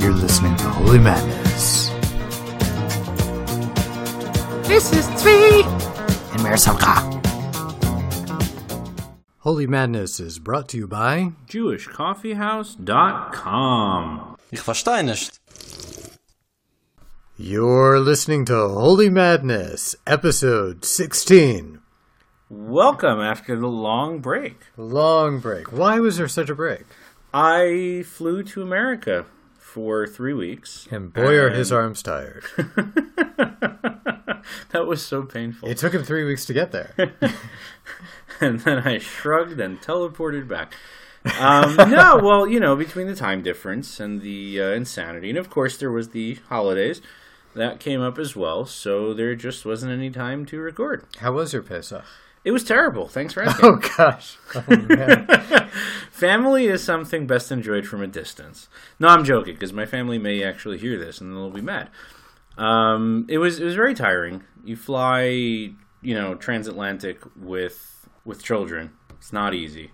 You're listening to Holy Madness. This is Tzvi and Marasoka. Holy Madness is brought to you by JewishCoffeehouse.com. Ich verstehe nicht. You're listening to Holy Madness, episode 16. Welcome after the long break. Long break. Why was there such a break? I flew to America for three weeks. And boy, are his arms tired. that was so painful. It took him three weeks to get there. and then I shrugged and teleported back. Um, no, well, you know, between the time difference and the uh, insanity, and of course there was the holidays that came up as well. So there just wasn't any time to record. How was your Pesach? It was terrible. Thanks for asking. Oh, gosh. Oh, man. Family is something best enjoyed from a distance. No, I'm joking because my family may actually hear this and they'll be mad. Um, it was it was very tiring. You fly, you know, transatlantic with with children. It's not easy.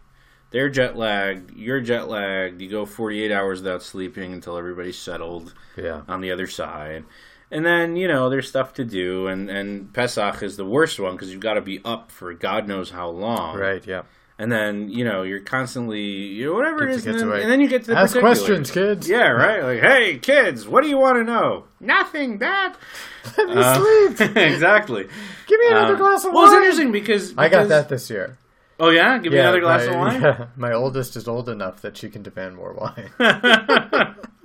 They're jet lagged. You're jet lagged. You go 48 hours without sleeping until everybody's settled yeah. on the other side. And then, you know, there's stuff to do. And, and Pesach is the worst one because you've got to be up for God knows how long. Right, yeah. And then, you know, you're constantly, you know, whatever it is. And then, and then you get to the Ask questions, kids. Yeah, right? Like, hey, kids, what do you want to know? Nothing, Dad. Let me Uh, sleep. exactly. Give me another Um, glass of well, wine. Well, it's interesting because, I got that this year. Oh, yeah? Give me another glass my, of wine? yeah, my oldest is old enough that she can demand more wine.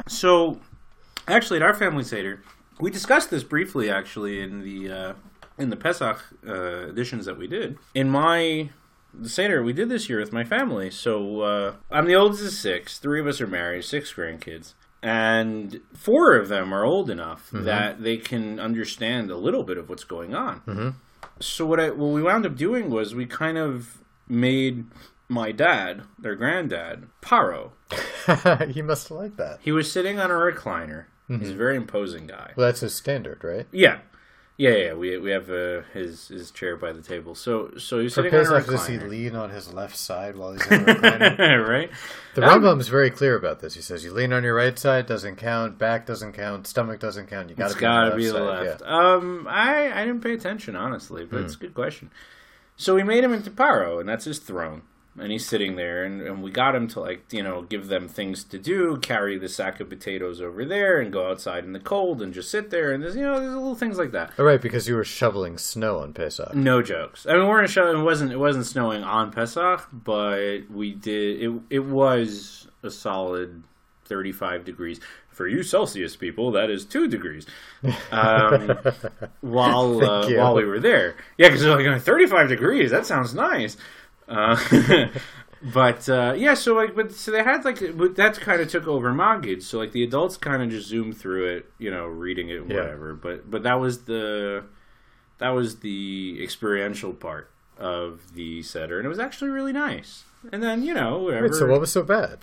So, actually, at our family seder, we discussed this briefly. Actually, in the uh, in the Pesach uh, editions that we did, in my the seder we did this year with my family. So uh, I'm the oldest of six. Three of us are married. Six grandkids. And four of them are old enough that they can understand a little bit of what's going on. So what I what we wound up doing was we kind of made my dad, their granddad, Paro. he must like that. He was sitting on a recliner. He's a very imposing guy. Well, that's his standard, right? Yeah, yeah, yeah. We we have uh, his his chair by the table. So so he's sitting on a Pesach, does he lean on his left side while he's in the recliner? right? The Rambam's very clear about this. He says you lean on your right side doesn't count, back doesn't count, stomach doesn't count. You got to got to be be on the the left. yeah. Um, I I didn't pay attention honestly, but it's a good question. So we made him into Paro, and that's his throne. And he's sitting there, and, and we got him to like you know give them things to do, carry the sack of potatoes over there, and go outside in the cold and just sit there, and there's you know there's little things like that. Oh, right, because you were shoveling snow on Pesach. No jokes. I mean, we're in show. It wasn't. It wasn't snowing on Pesach, but we did. It. It was a solid thirty-five degrees for you Celsius people. That is two degrees. Um, while uh, while we were there, yeah, because like thirty-five degrees. That sounds nice. Uh, but uh, yeah, so like, but so they had like, but that kind of took over Magid. So like the adults kind of just zoomed through it, you know, reading it, and Yeah. whatever. But but that was the that was the experiential part of the seder, and it was actually really nice. And then you know whatever Wait, so what was so bad?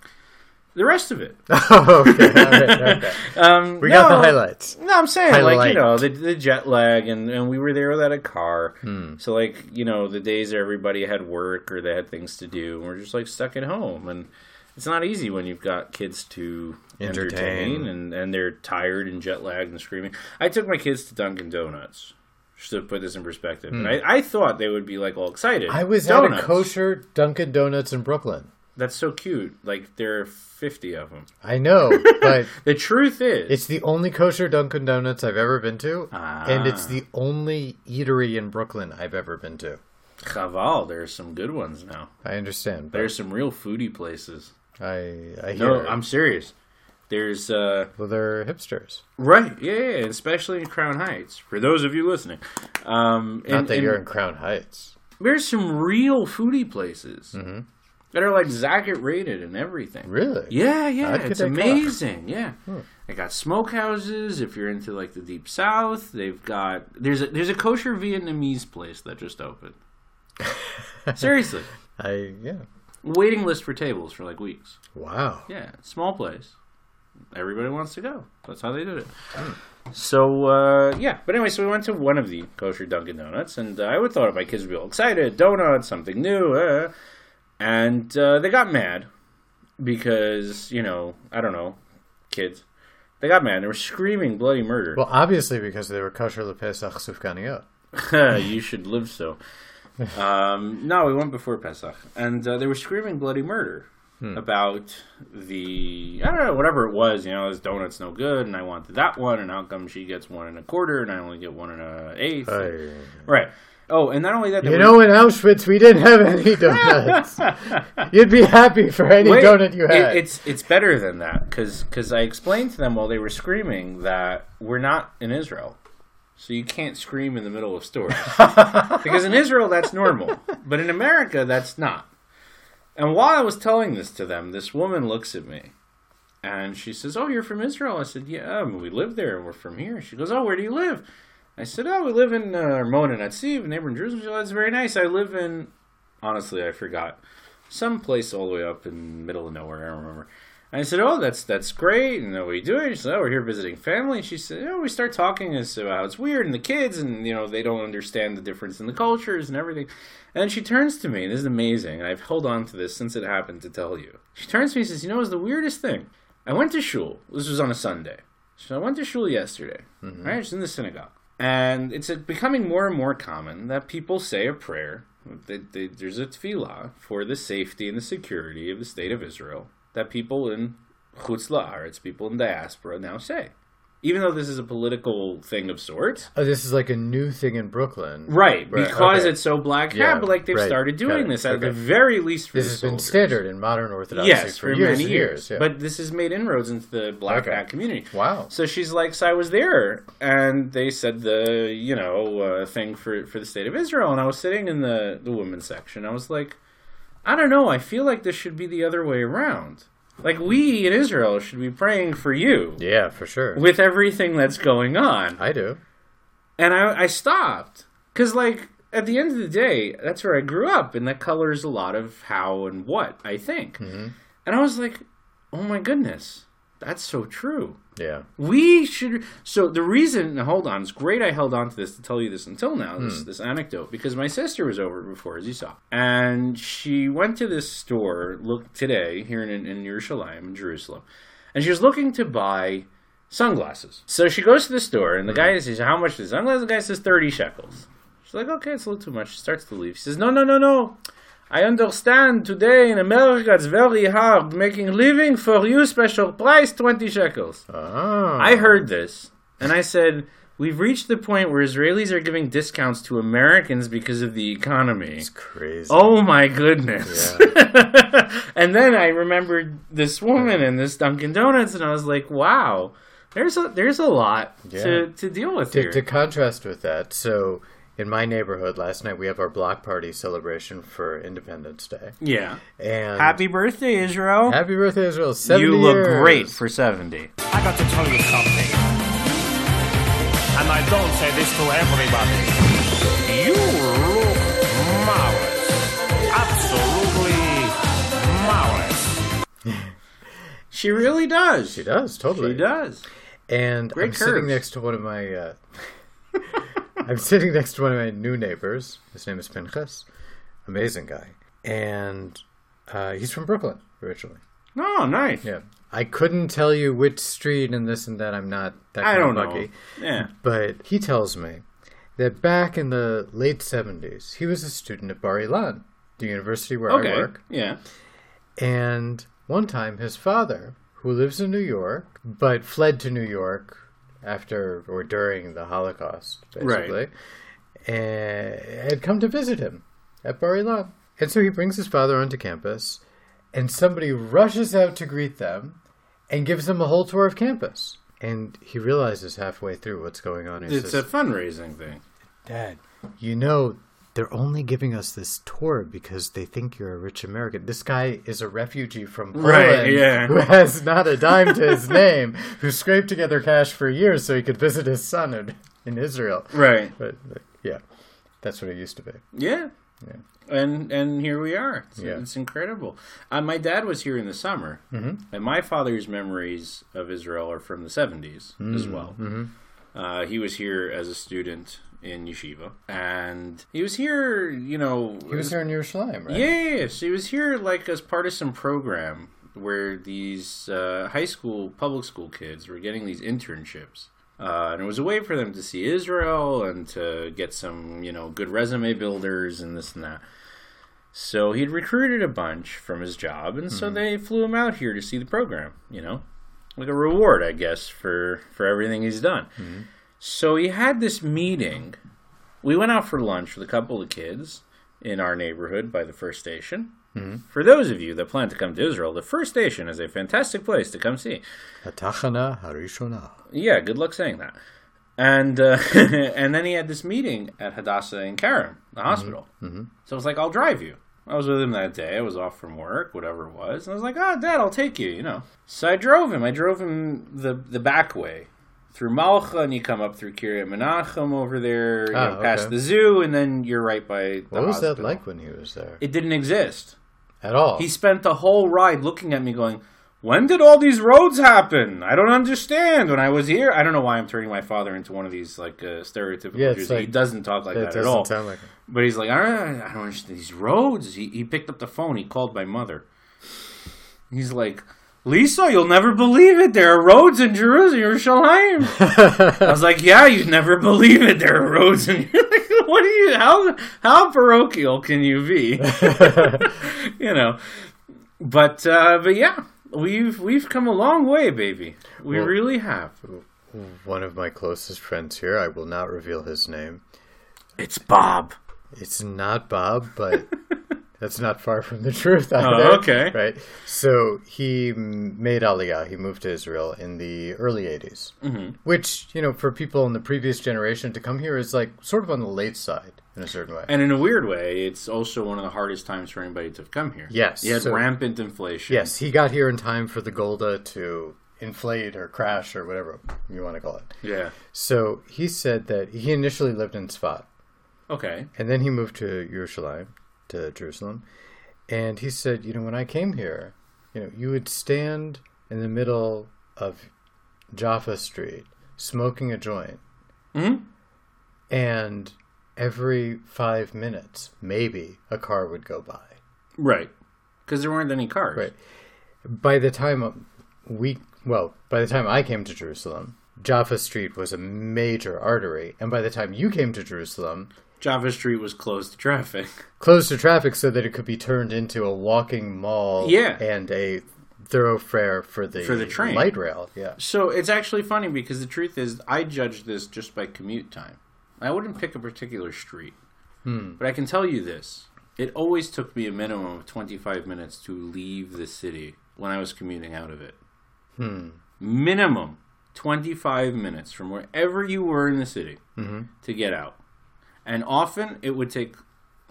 The rest of it. oh, okay, right, okay. Um, We got the highlights. No, I'm saying Highlight. like you know the the jet lag, and and we were there without a car. Hmm. So like you know the days everybody had work or they had things to do, and we're just like stuck at home, and it's not easy when you've got kids to Entertain. entertain, and and they're tired and jet lagged and screaming. I took my kids to Dunkin' Donuts. Just to put this in perspective, and I, I thought they would be like all excited. I was Donuts. at a kosher Dunkin' Donuts in Brooklyn. That's so cute. Like there are fifty of them. I know, but The truth is, it's the only kosher Dunkin' Donuts I've ever been to, and it's Ah. the only eatery in Brooklyn I've ever been to. Chaval. there are some good ones now. I understand, but There's some real foodie places. I I hear. No, I'm serious. There's uh well, they're hipsters. right, yeah, yeah, yeah, especially in Crown Heights. For those of you listening, um, Not and, that and you're in Crown Heights. there's some real foodie places that are like Zagat rated and everything. Really? Yeah, yeah, Ad it's amazing. Yeah, they got smokehouses. If you're into like the deep south, they've got there's a there's a kosher Vietnamese place that just opened. Seriously, I yeah. waiting list for tables for like weeks. Wow. Yeah, small place. Everybody wants to go. That's how they did it. So uh, yeah, but anyway, so we went to one of the kosher Dunkin' Donuts, and uh, I would thought my kids would be all excited, donuts, something new, uh, and uh, they got mad because you know I don't know kids. They got mad. They were screaming bloody murder. Well, obviously because they were kosher lepesach sufganiyot. you should live so. Um, no, we went before Pesach, and uh, they were screaming bloody murder about the I don't know whatever it was. You know, this donut's no good, and I wanted that one, and how come she gets one and a quarter, and I only get one and a eighth? Ay. Right. Oh, and not only that, you know, in Auschwitz, we didn't have any donuts. You'd be happy for any Wait, donut you it- had. it's it's better than that because because I explained to them while they were screaming that we're not in Israel, so you can't scream in the middle of stores because in Israel that's normal, but in America that's not. And while I was telling this to them, this woman looks at me and she says, "Oh, you're from Israel?" I said, "Yeah, we live there and we're from here." She goes, "Oh, where do you live?" I said, "Oh, we live in uh, Ramona Natziv, a neighbor in Jerusalem." She goes, "That's very nice. I live in." Honestly, I forgot some place all the way up in the middle of nowhere. I don't remember. And I said, "Oh, that's that's great." And what are you doing? She said, "Oh, we're here visiting family." And she said, "Oh, we start talking as about how it's weird and the kids, and you know they don't understand the difference in the cultures and everything." And she turns to me, and this is amazing. And I've held on to this since it happened to tell you. She turns to me and says, "You know, it's the weirdest thing. I went to shul. This was on a Sunday. So I went to shul yesterday. Right, it's in the synagogue, and it's becoming more and more common that people say a prayer. They, they, there's a tefillah for the safety and the security of the state of Israel that people in chutz la'aretz, people in diaspora, now say. Even though this is a political thing of sorts, oh, this is like a new thing in Brooklyn. right? Right, Because okay. it's so black hat, Yeah, but like they've right, started doing this at the very least for This has been standard in modern Orthodoxy Yes, for, for, years many years. yeah. But this has made inroads into the black Okay. hat community. wow. So she's like, so I was there, and they said the you know uh, thing for for the state of Israel, and I was sitting in the the women's section. I was like, I don't know. I feel like this should be the other way around. Like we in Israel should be praying for you Yeah, for sure. with everything that's going on. I do. And I, I stopped because, like, at the end of the day, that's where I grew up, and that colors a lot of how and what I think. Mm-hmm. And I was like, oh my goodness, that's so true. Yeah. We should. So the reason, hold on, it's great I held on to this to tell you this until now, this, hmm. this anecdote, because my sister was over before, as you saw, and she went to this store look today here in in Yerushalayim, in Jerusalem, and she was looking to buy sunglasses. So she goes to the store, and the hmm. guy says, "How much is sunglasses?" The guy says, 30 shekels." She's like, "Okay, it's a little too much." She starts to leave. She says, "No, no, no, no." I understand today in America it's very hard making living for you special price 20 shekels. Oh. I heard this and I said, We've reached the point where Israelis are giving discounts to Americans because of the economy. It's crazy. Oh my goodness. and then I remembered this woman and this Dunkin' Donuts and I was like, wow, there's a there's a lot to, to deal with To, here. to contrast with that, so in my neighborhood last night we have our block party celebration for Independence Day. yeah. And Happy birthday, Israel. happy birthday, Israel! 70 you look years. great for 70. I got to tell you something. And I don't say this to everybody. You look marvelous. Absolutely marvelous. She really does. She does totally. She does. And Great I'm sitting next to one of my. Uh, I'm sitting next to one of my new neighbors. His name is Pinchas, amazing guy, and uh, he's from Brooklyn originally. Oh, nice. Yeah, I couldn't tell you which street and this and that. I'm not that I don't of know. Yeah. But he tells me that back in the late 70s, he was a student at Bar Ilan, the university where Okay. I work. Yeah. And one time, his father, who lives in New York, but fled to New York after or during the Holocaust, basically, and had come to visit him at Bar Ilan. And so he brings his father onto campus, and somebody rushes out to greet them and gives them a whole tour of campus. And he realizes halfway through what's going on. It's says, a fundraising thing. Dad, you know, they're only giving us this tour because they think you're a rich American. This guy is a refugee from Poland Right, yeah. who has not a dime to his name, who scraped together cash for years so he could visit his son in, in Israel. Right. But, but, yeah, that's what it used to be. Yeah. Yeah. And and here we are. It's, Yeah. it's incredible. Uh, my dad was here in the summer, Mm-hmm. and my father's memories of Israel are from the 70s Mm-hmm. as well. Uh, he was here as a student in yeshiva, and he was here, you know. He was here in Yerushalayim, right? Yes, he was here like as part of some program where these uh, high school, public school kids were getting these internships. Uh, and it was a way for them to see Israel and to get some, you know, good resume builders and this and that. So he'd recruited a bunch from his job, and so they flew him out here to see the program. You know, like a reward, I guess, for for everything he's done. So he had this meeting. We went out for lunch with a couple of kids in our neighborhood by the first station. For those of you that plan to come to Israel, the first station is a fantastic place to come see. Hatachana Harishona. Yeah, good luck saying that. And uh, and then he had this meeting at Hadassah Ein Kerem, the hospital. Mm-hmm. So I was like, I'll drive you. I was with him that day. I was off from work, whatever it was. And I was like, oh, Dad, I'll take you, you know. So I drove him. I drove him the, the back way through Malcha, and you come up through Kiryat Menachem over there, Ah, know, past okay. the zoo, and then you're right by the What was that like when he was there? It didn't exist. At all? He spent the whole ride looking at me going, When did all these roads happen? I don't understand. When I was here, I don't know why I'm turning my father into one of these like uh, stereotypical Yeah, Jews. like- he doesn't talk like that at all. sound like But he's like, I don't, I don't understand these roads. He, he picked up the phone. He called my mother. He's like, Lisa, you'll never believe it. There are roads in Jerusalem. I was like, Yeah, you'd never believe it. There are roads in. what are you? How how parochial can you be? you know. But uh, but yeah, we've we've come a long way, baby. We Well- really have. One of my closest friends here, I will not reveal his name. It's Bob. It's not Bob, but that's not far from the truth. Either, Oh, okay. Right. So he made Aliyah. He moved to Israel in the early 80s, mm-hmm. which, you know, for people in the previous generation to come here is like sort of on the late side in a certain way. And in a weird way, it's also one of the hardest times for anybody to have come here. Yes, You had so- rampant inflation. yes, he got here in time for the Golda to inflate or crash or whatever you want to call it. Yeah. So he said that he initially lived in Sfat. Okay. And then he moved to Jerusalem, to Jerusalem. And he said, you know, when I came here, you know, you would stand in the middle of Jaffa Street smoking a joint. Mhm. And every five minutes, maybe a car would go by. Right. Because there weren't any cars. Right. By the time we, well, by the time I came to Jerusalem, Jaffa Street was a major artery. And by the time you came to Jerusalem, Jaffa Street was closed to traffic. closed to traffic so that it could be turned into a walking mall Yeah. and a thoroughfare for the For the train. light rail yeah So it's actually funny because the truth is, I judge this just by commute time. I wouldn't pick a particular street. Hmm. But I can tell you this it always took me a minimum of 25 minutes to leave the city when I was commuting out of it. Hmm. Minimum 25 minutes from wherever you were in the city mm-hmm. to get out. And often it would take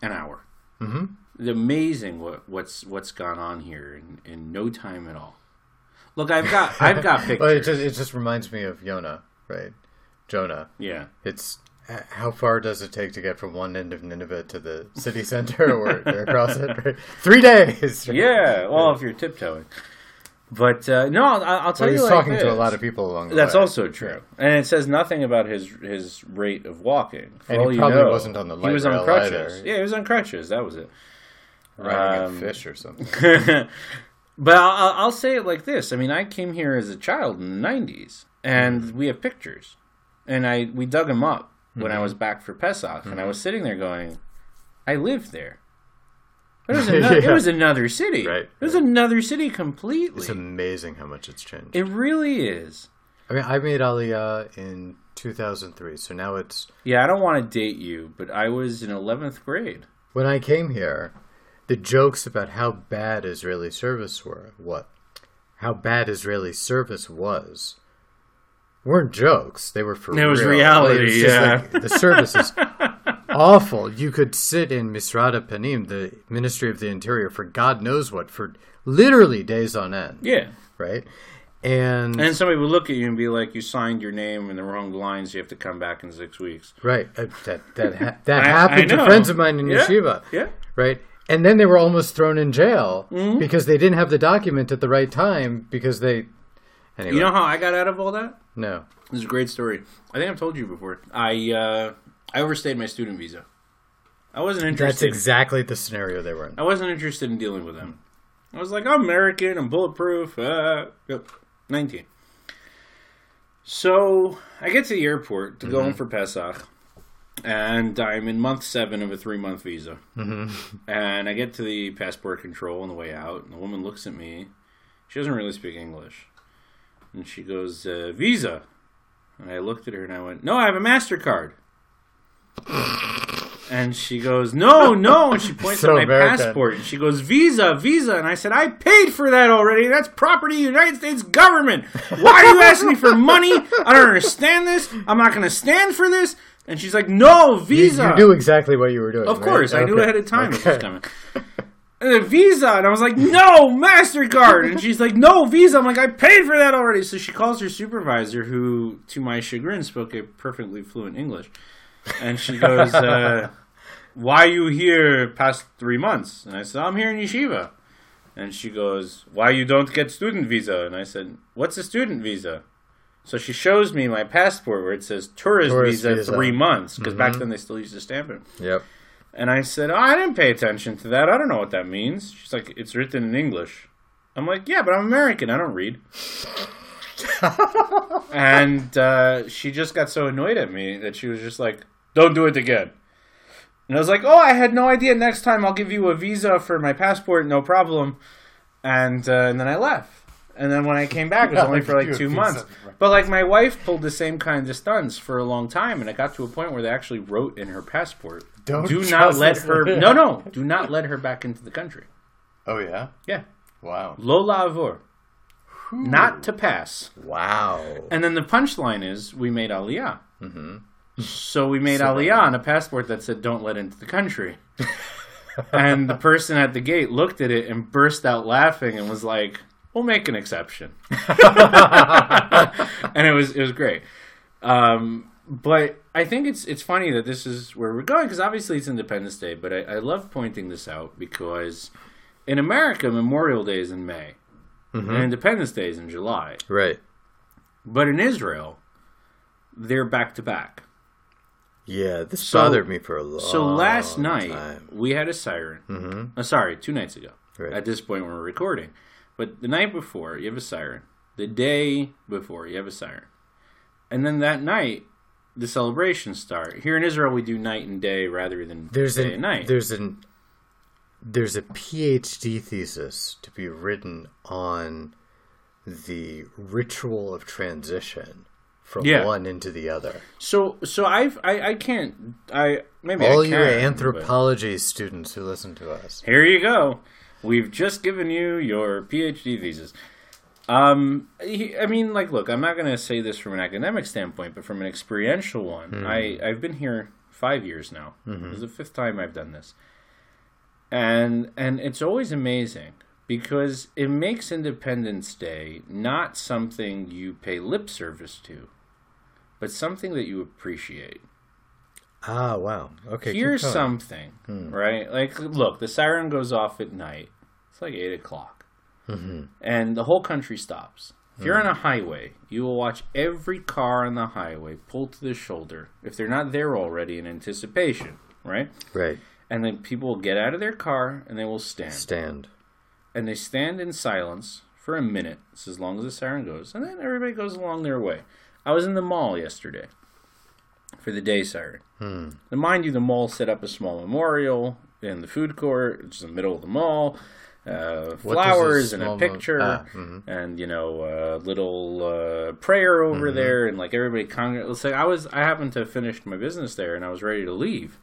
an hour. Mm-hmm. It's amazing what, what's what's gone on here in, in no time at all. Look, I've got I've got pictures. well, it just, it just reminds me of Yona right Jonah yeah. it's how far does it take to get from one end of Nineveh to the city center or, across it right? three days Yeah, well, if you're tiptoeing. But uh, no, I'll, I'll tell well, you he's like talking to a lot of people along the That's way also true, and it says nothing about his his rate of walking. For And he all you probably know, wasn't on the light He was on crutches. either. Yeah, he was on crutches. That was it. riding Um, a fish or something but I'll, I'll- say it like this: I mean, I came here as a child in the '90s, and Mm-hmm. we have pictures, and I we dug them up when Mm-hmm. I was back for Pesach, and I was sitting there going, "I lived there." It was, another, Yeah. it was another city. Right, It was right. another city completely. it's amazing how much it's changed It really is. I mean I made Aliyah in 2003 so now it's Yeah, I don't want to date you, but I was in 11th grade. When I came here, the jokes about how bad Israeli service were, what, how bad Israeli service was, weren't jokes. They were for It was real. reality, It was just yeah. like, the service is awful. You could sit in Misrad HaPnim, the Ministry of the Interior, for God knows what, for literally days on end, Yeah. right? And, And somebody would look at you and be like, you signed your name in the wrong lines. You have to come back in six weeks. right, uh, that that ha- that I- happened I to friends of mine in Yeah. yeshiva. Yeah. right? And then they were almost thrown in jail Mm-hmm. because they didn't have the document at the right time because they. Anyway, You know how I got out of all that? no. This is a great story. I think I've told you before. I uh, I overstayed my student visa. I wasn't interested. That's exactly the scenario they were in. I wasn't interested in dealing with them. I was like, I'm American, I'm bulletproof. Uh, yep, 19. So I get to the airport to go home for Pesach, and I'm in month seven of a three month visa. Mm-hmm. And I get to the passport control on the way out, and the woman looks at me. She doesn't really speak English. And she goes, uh, Visa. And I looked at her and I went, No, I have a MasterCard. And she goes, No, no. And she points So at my American. passport. And she goes, Visa, Visa. And I said, I paid for that already. That's property of the United States government. Why are you asking me for money? I don't understand this. I'm not going to stand for this. And she's like, No, Visa. you knew exactly what you were doing. Of right? course, I knew ahead of time this was coming. And then Visa, and I was like, "No, Mastercard," and she's like, "No, Visa." I'm like, "I paid for that already." So she calls her supervisor, who, to my chagrin, spoke a perfectly fluent English, and she goes, uh, "Why you here past three months?" And I said, "I'm here in yeshiva." And she goes, "Why you don't get student visa?" And I said, "What's a student visa?" So she shows me my passport where it says tourist, Tourist visa, visa. three months because back then they still used to stamp it. Yep. And I said, oh, I didn't pay attention to that. I don't know what that means. She's like, it's written in English. I'm like, yeah, but I'm American. I don't read. and uh, she just got so annoyed at me that she was just like, don't do it again. And I was like, oh, I had no idea. Next time I'll give you a visa for my passport, no problem. And, uh, and then I left. And then when I came back, it was only for like two months. But like my wife pulled the same kind of stunts for a long time, and it got to a point where they actually wrote in her passport, Don't "Do not let her." No, no, do not let her back into the country. Oh yeah. Yeah, Wow. Lola avor, not to pass. Wow. And then the punchline is we made aliyah. Mm-hmm. So we made aliyah on a passport that said "Don't let into the country." and the person at the gate looked at it and burst out laughing and was like, "We'll make an exception." and it was it was great. Um, but I think it's it's funny that this is where we're going because obviously it's Independence Day, but I, I love pointing this out because in America Memorial Day is in May, and Independence Day is in July. Right. But in Israel, they're back to back. Yeah, this So- bothered me for a long time. So last night time. we had a siren. Mm-hmm. Uh, sorry, two nights ago. Right. At this point, when we're recording, but the night before you have a siren. The day before you have a siren, and then that night the celebrations start. Here in Israel, we do night and day rather than There's day a and night. there's an there's a PhD thesis to be written on the ritual of transition from Yeah. one into the other. So, so I've I, I can't I maybe All I can, but- anthropology students who listen to us. Here you go. We've just given you your PhD thesis. Um, I mean, like, look, I'm not going to say this from an academic standpoint, but from an experiential one. I I've been here five years now. This is the fifth time I've done this, and and it's always amazing because it makes Independence Day not something you pay lip service to, but something that you appreciate Ah, wow. Okay. here's something, hmm. right? Like, look, the siren goes off at night. It's like eight o'clock, mm-hmm. and the whole country stops. If you're on hmm. a highway, you will watch every car on the highway pull to the shoulder if they're not there already in anticipation, right? Right. And then people will get out of their car and they will stand, Stand. and they stand in silence for a minute, it's as long as the siren goes, and then everybody goes along their way. I was in the mall yesterday for the day siren. Hmm. Now, mind you, the mall set up a small memorial in the food court, which is in the middle of the mall. Uh, flowers and a picture, Ah, mhm. and you know, a little uh, prayer over Mm-hmm. there, and like everybody congregate. Let's say I was, I happened to have finished my business there, and I was ready to leave.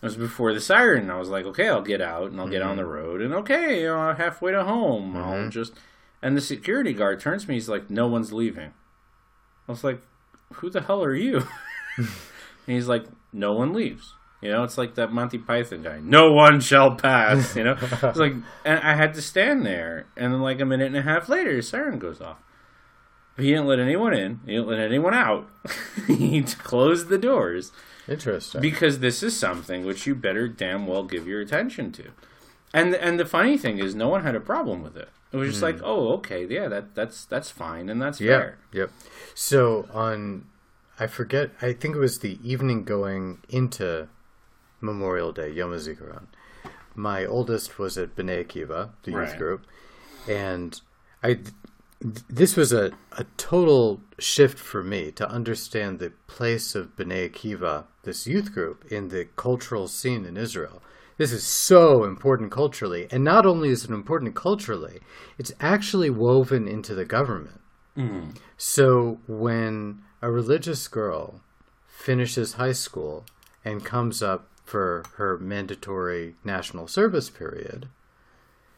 It was before the siren. I was like, okay, I'll get out and I'll get on the Mm-hmm. road, and okay, you know, halfway to home, I'll just. And the security guard turns to me. He's like, "No one's leaving." I was like, "Who the hell are you?" and he's like, "No one leaves." You know, it's like that Monty Python guy. No one shall pass. You know, it's like, and I had to stand there, and then like a minute and a half later, his siren goes off. But he didn't let anyone in. He didn't let anyone out. he closed the doors Interesting. because this is something which you better damn well give your attention to. And and the funny thing is, no one had a problem with it. It was just like, oh, okay, yeah, that that's that's fine and that's Hmm. yeah. fair. Yep. So on, I forget. I think it was the evening going into Memorial Day, Yom HaZikaron. my oldest was at B'nai Akiva, the youth Right. group, and I. This was a, a total shift for me to understand the place of B'nai Akiva, this youth group, in the cultural scene in Israel. This is so important culturally, and not only is it important culturally, it's actually woven into the government. Mm. So when a religious girl finishes high school and comes up for her mandatory national service period,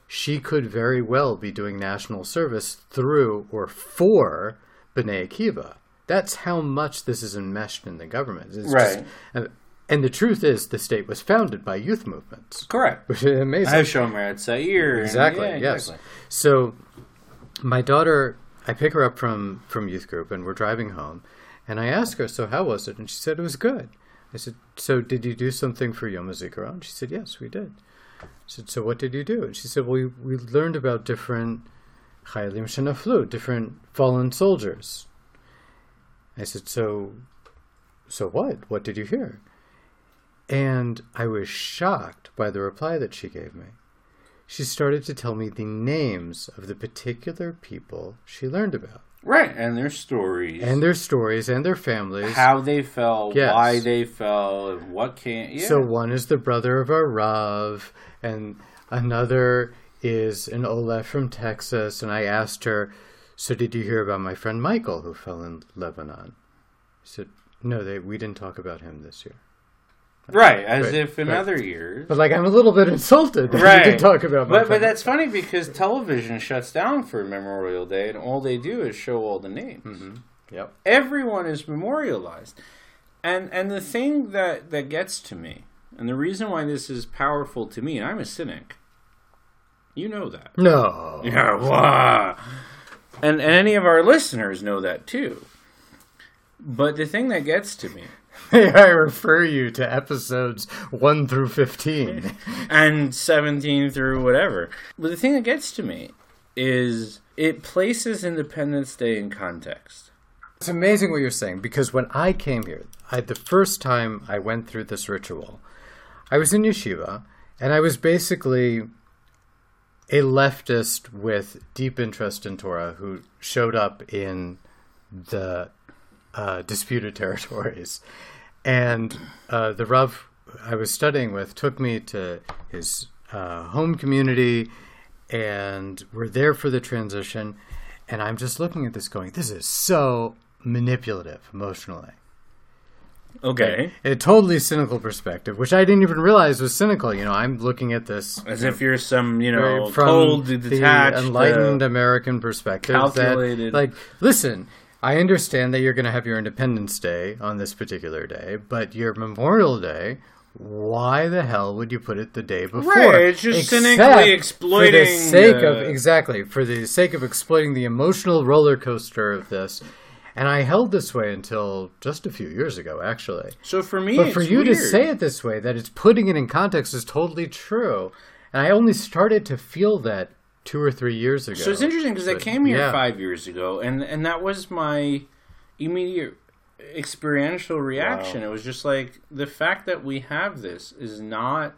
she could very well be doing national service through or for B'nai Akiva. That's how much this is enmeshed in the government. It's Right. and, and the truth is, the state was founded by youth movements, Correct. which is amazing. I have Shomer at Sair. and- Exactly. yeah, yes. exactly. So, my daughter, I pick her up from from youth group, and we're driving home, and I ask her, "So how was it?" And she said it was good. I said, "So did you do something for Yom HaZikaron?" She said, "Yes, we did." I said, "So what did you do?" And she said, "Well, we we learned about different Chayalim Shenaflu, different fallen soldiers." I said, "So, so what? What did you hear?" And I was shocked by the reply that she gave me she started to tell me the names of the particular people she learned about Right, and their stories. and their stories and their families. how they fell, Yes. why they fell, and what can yeah. So one is the brother of a Rav, and another is an Olaf from Texas. And I asked her, "So did you hear about my friend Michael who fell in Lebanon?" She said, "No, they we didn't talk about him this year." Right, as if in other years. But like, I'm a little bit insulted that right. you didn't talk about my but, but that's funny because television shuts down for Memorial Day, and all they do is show all the names. Mm-hmm. Yep. Everyone is memorialized, and and the thing that that gets to me, and the reason why this is powerful to me, and I'm a cynic. You know that. No. Yeah. And, and any of our listeners know that too. But the thing that gets to me, May I refer you to episodes 1 through 15? and 17 through whatever, but the thing that gets to me is it places Independence Day in context. It's amazing what you're saying because when I came here, I, the first time I went through this ritual, I was in yeshiva and I was basically a leftist with deep interest in Torah who showed up in the uh, disputed territories. And uh, the Rav I was studying with took me to his uh, home community, and we're there for the transition. And I'm just looking at this going, this is so manipulative emotionally. Okay. A totally cynical perspective, which I didn't even realize was cynical. You know, I'm looking at this As if you're some, you know, from cold, the detached, enlightened uh, American perspective. calculated. That, like, listen, I understand that you're going to have your Independence Day on this particular day, but your Memorial Day. Why the hell would you put it the day before? Right, it's just cynically Except for the exploiting sake of exactly for the sake of exploiting the emotional roller coaster of this. And I held this way until just a few years ago, actually. So for me, But for you to say it this way, that it's putting it in context, is totally true. And I only started to feel that two or three years ago. So it's interesting because I came here yeah. five years ago, and and that was my immediate experiential reaction. It was just like the fact that we have this is not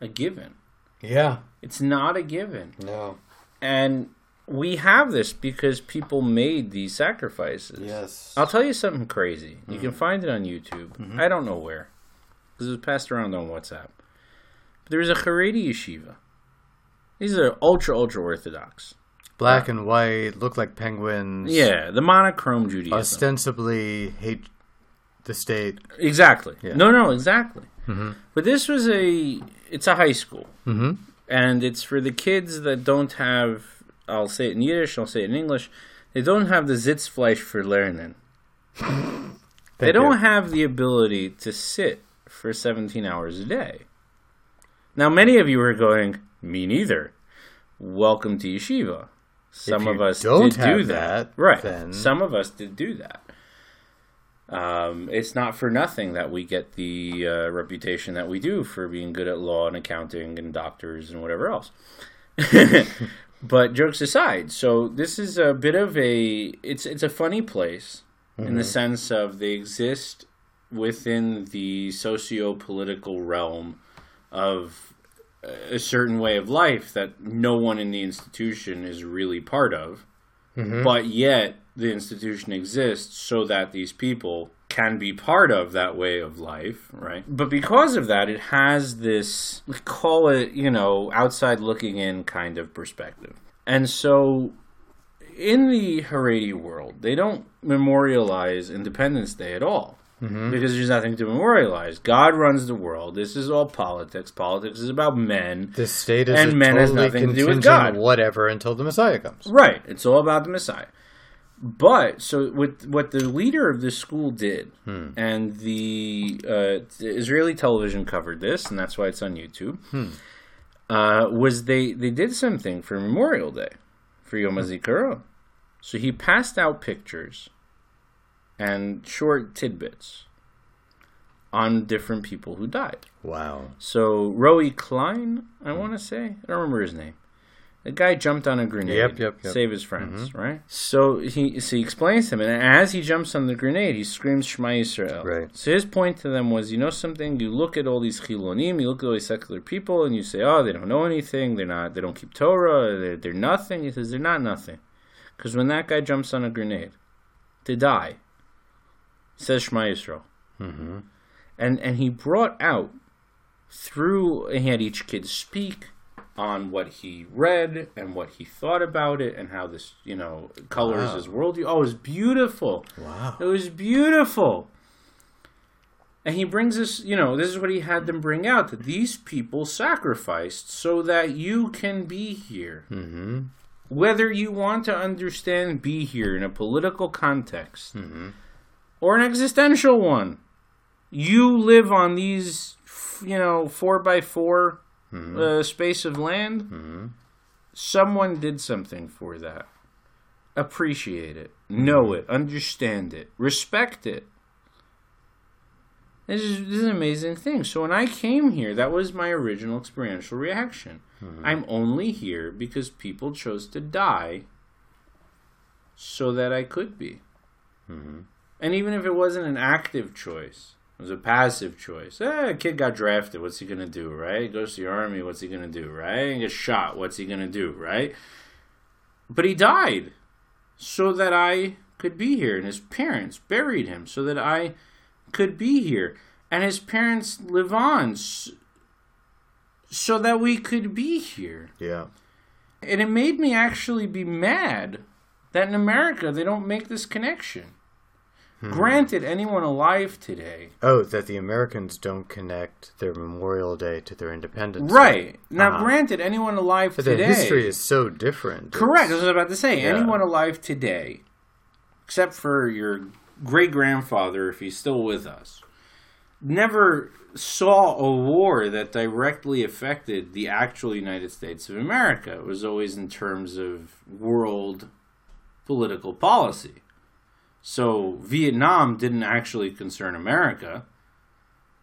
a given. Yeah. It's not a given, No. and we have this because people made these sacrifices. Yes. I'll tell you something crazy. You Mm-hmm. can find it on YouTube. I don't know where because it was passed around on WhatsApp. But there's a Haredi yeshiva. These are ultra ultra orthodox. Black and white, look like penguins. Yeah, the monochrome Judaism. Ostensibly hate the state. Exactly. Yeah. No, no, exactly. But this was a it's a high school, Mm-hmm. and it's for the kids that don't have. I'll say it in Yiddish. I'll say it in English. They don't have the Sitzfleisch for learning. they don't have the ability to sit for 17 hours a day. Now, many of you are going, me neither. Welcome to yeshiva. Some of us did do that. that, Right. then- Some of us did do that. Um, it's not for nothing that we get the uh, reputation that we do for being good at law and accounting and doctors and whatever else. but jokes aside, so this is a bit of a it's it's a funny place in the sense of they exist within the socio-political realm of a certain way of life that no one in the institution is really part of, mm-hmm. but yet the institution exists so that these people can be part of that way of life, right? But because of that, it has this, we call it, you know, outside looking in kind of perspective. And so in the Haredi world, they don't memorialize Independence Day at all. Because there's nothing to memorialize. God runs the world. This is all politics. Politics is about men. This state is And a men has nothing to do with God. Whatever until the Messiah comes. Right. It's all about the Messiah. But so what what the leader of this school did, and the, uh, the Israeli television covered this, and that's why it's on YouTube. Uh, was they they did something for Memorial Day, for Yom HaZikaron. So he passed out pictures and short tidbits on different people who died. Wow. So Roi Klein, I want to say, I don't remember his name. The guy jumped on a grenade, Yep, yep, yep. save his friends, mm-hmm. right? So he so he explains to him, and as he jumps on the grenade, he screams Shema Yisrael. Right. So his point to them was, you know something? You look at all these chilonim, you look at all these secular people, and you say, oh, they don't know anything. They're not. They don't keep Torah. They're they're nothing. He says they're not nothing, because when that guy jumps on a grenade, they die. Says Shema Yisrael. Mm-hmm. And and he brought out through he had each kid speak on what he read and what he thought about it and how this you know colors Wow. his worldview. Oh, it was beautiful. Wow. It was beautiful. And he brings us, you know, this is what he had them bring out that these people sacrificed so that you can be here. Mm-hmm. Whether you want to understand be here in a political context or an existential one, you live on these, you know, four by 4 mm-hmm. uh, space of land. Mm-hmm. Someone did something for that. Appreciate it, know mm-hmm. it, understand it, respect it. This is, this is an amazing thing. So when I came here, that was my original experiential reaction. I'm only here because people chose to die so that I could be. And even if it wasn't an active choice, it was a passive choice. Eh, a kid got drafted. What's he gonna do, right? Goes to the army. What's he gonna do, right? He gets shot. What's he gonna do, right? But he died so that I could be here, and his parents buried him so that I could be here, and his parents live on so that we could be here. Yeah. And it made me actually be mad that in America they don't make this connection. Granted, anyone alive today. Oh, that the Americans don't connect their Memorial Day to their independence. Day. Right. Now, Uh-huh. granted, anyone alive But today. the history is so different. Correct. It's- I was about to say. Yeah. Anyone alive today, except for your great grandfather, if he's still with us, never saw a war that directly affected the actual United States of America. It was always in terms of world political policy. So Vietnam didn't actually concern America.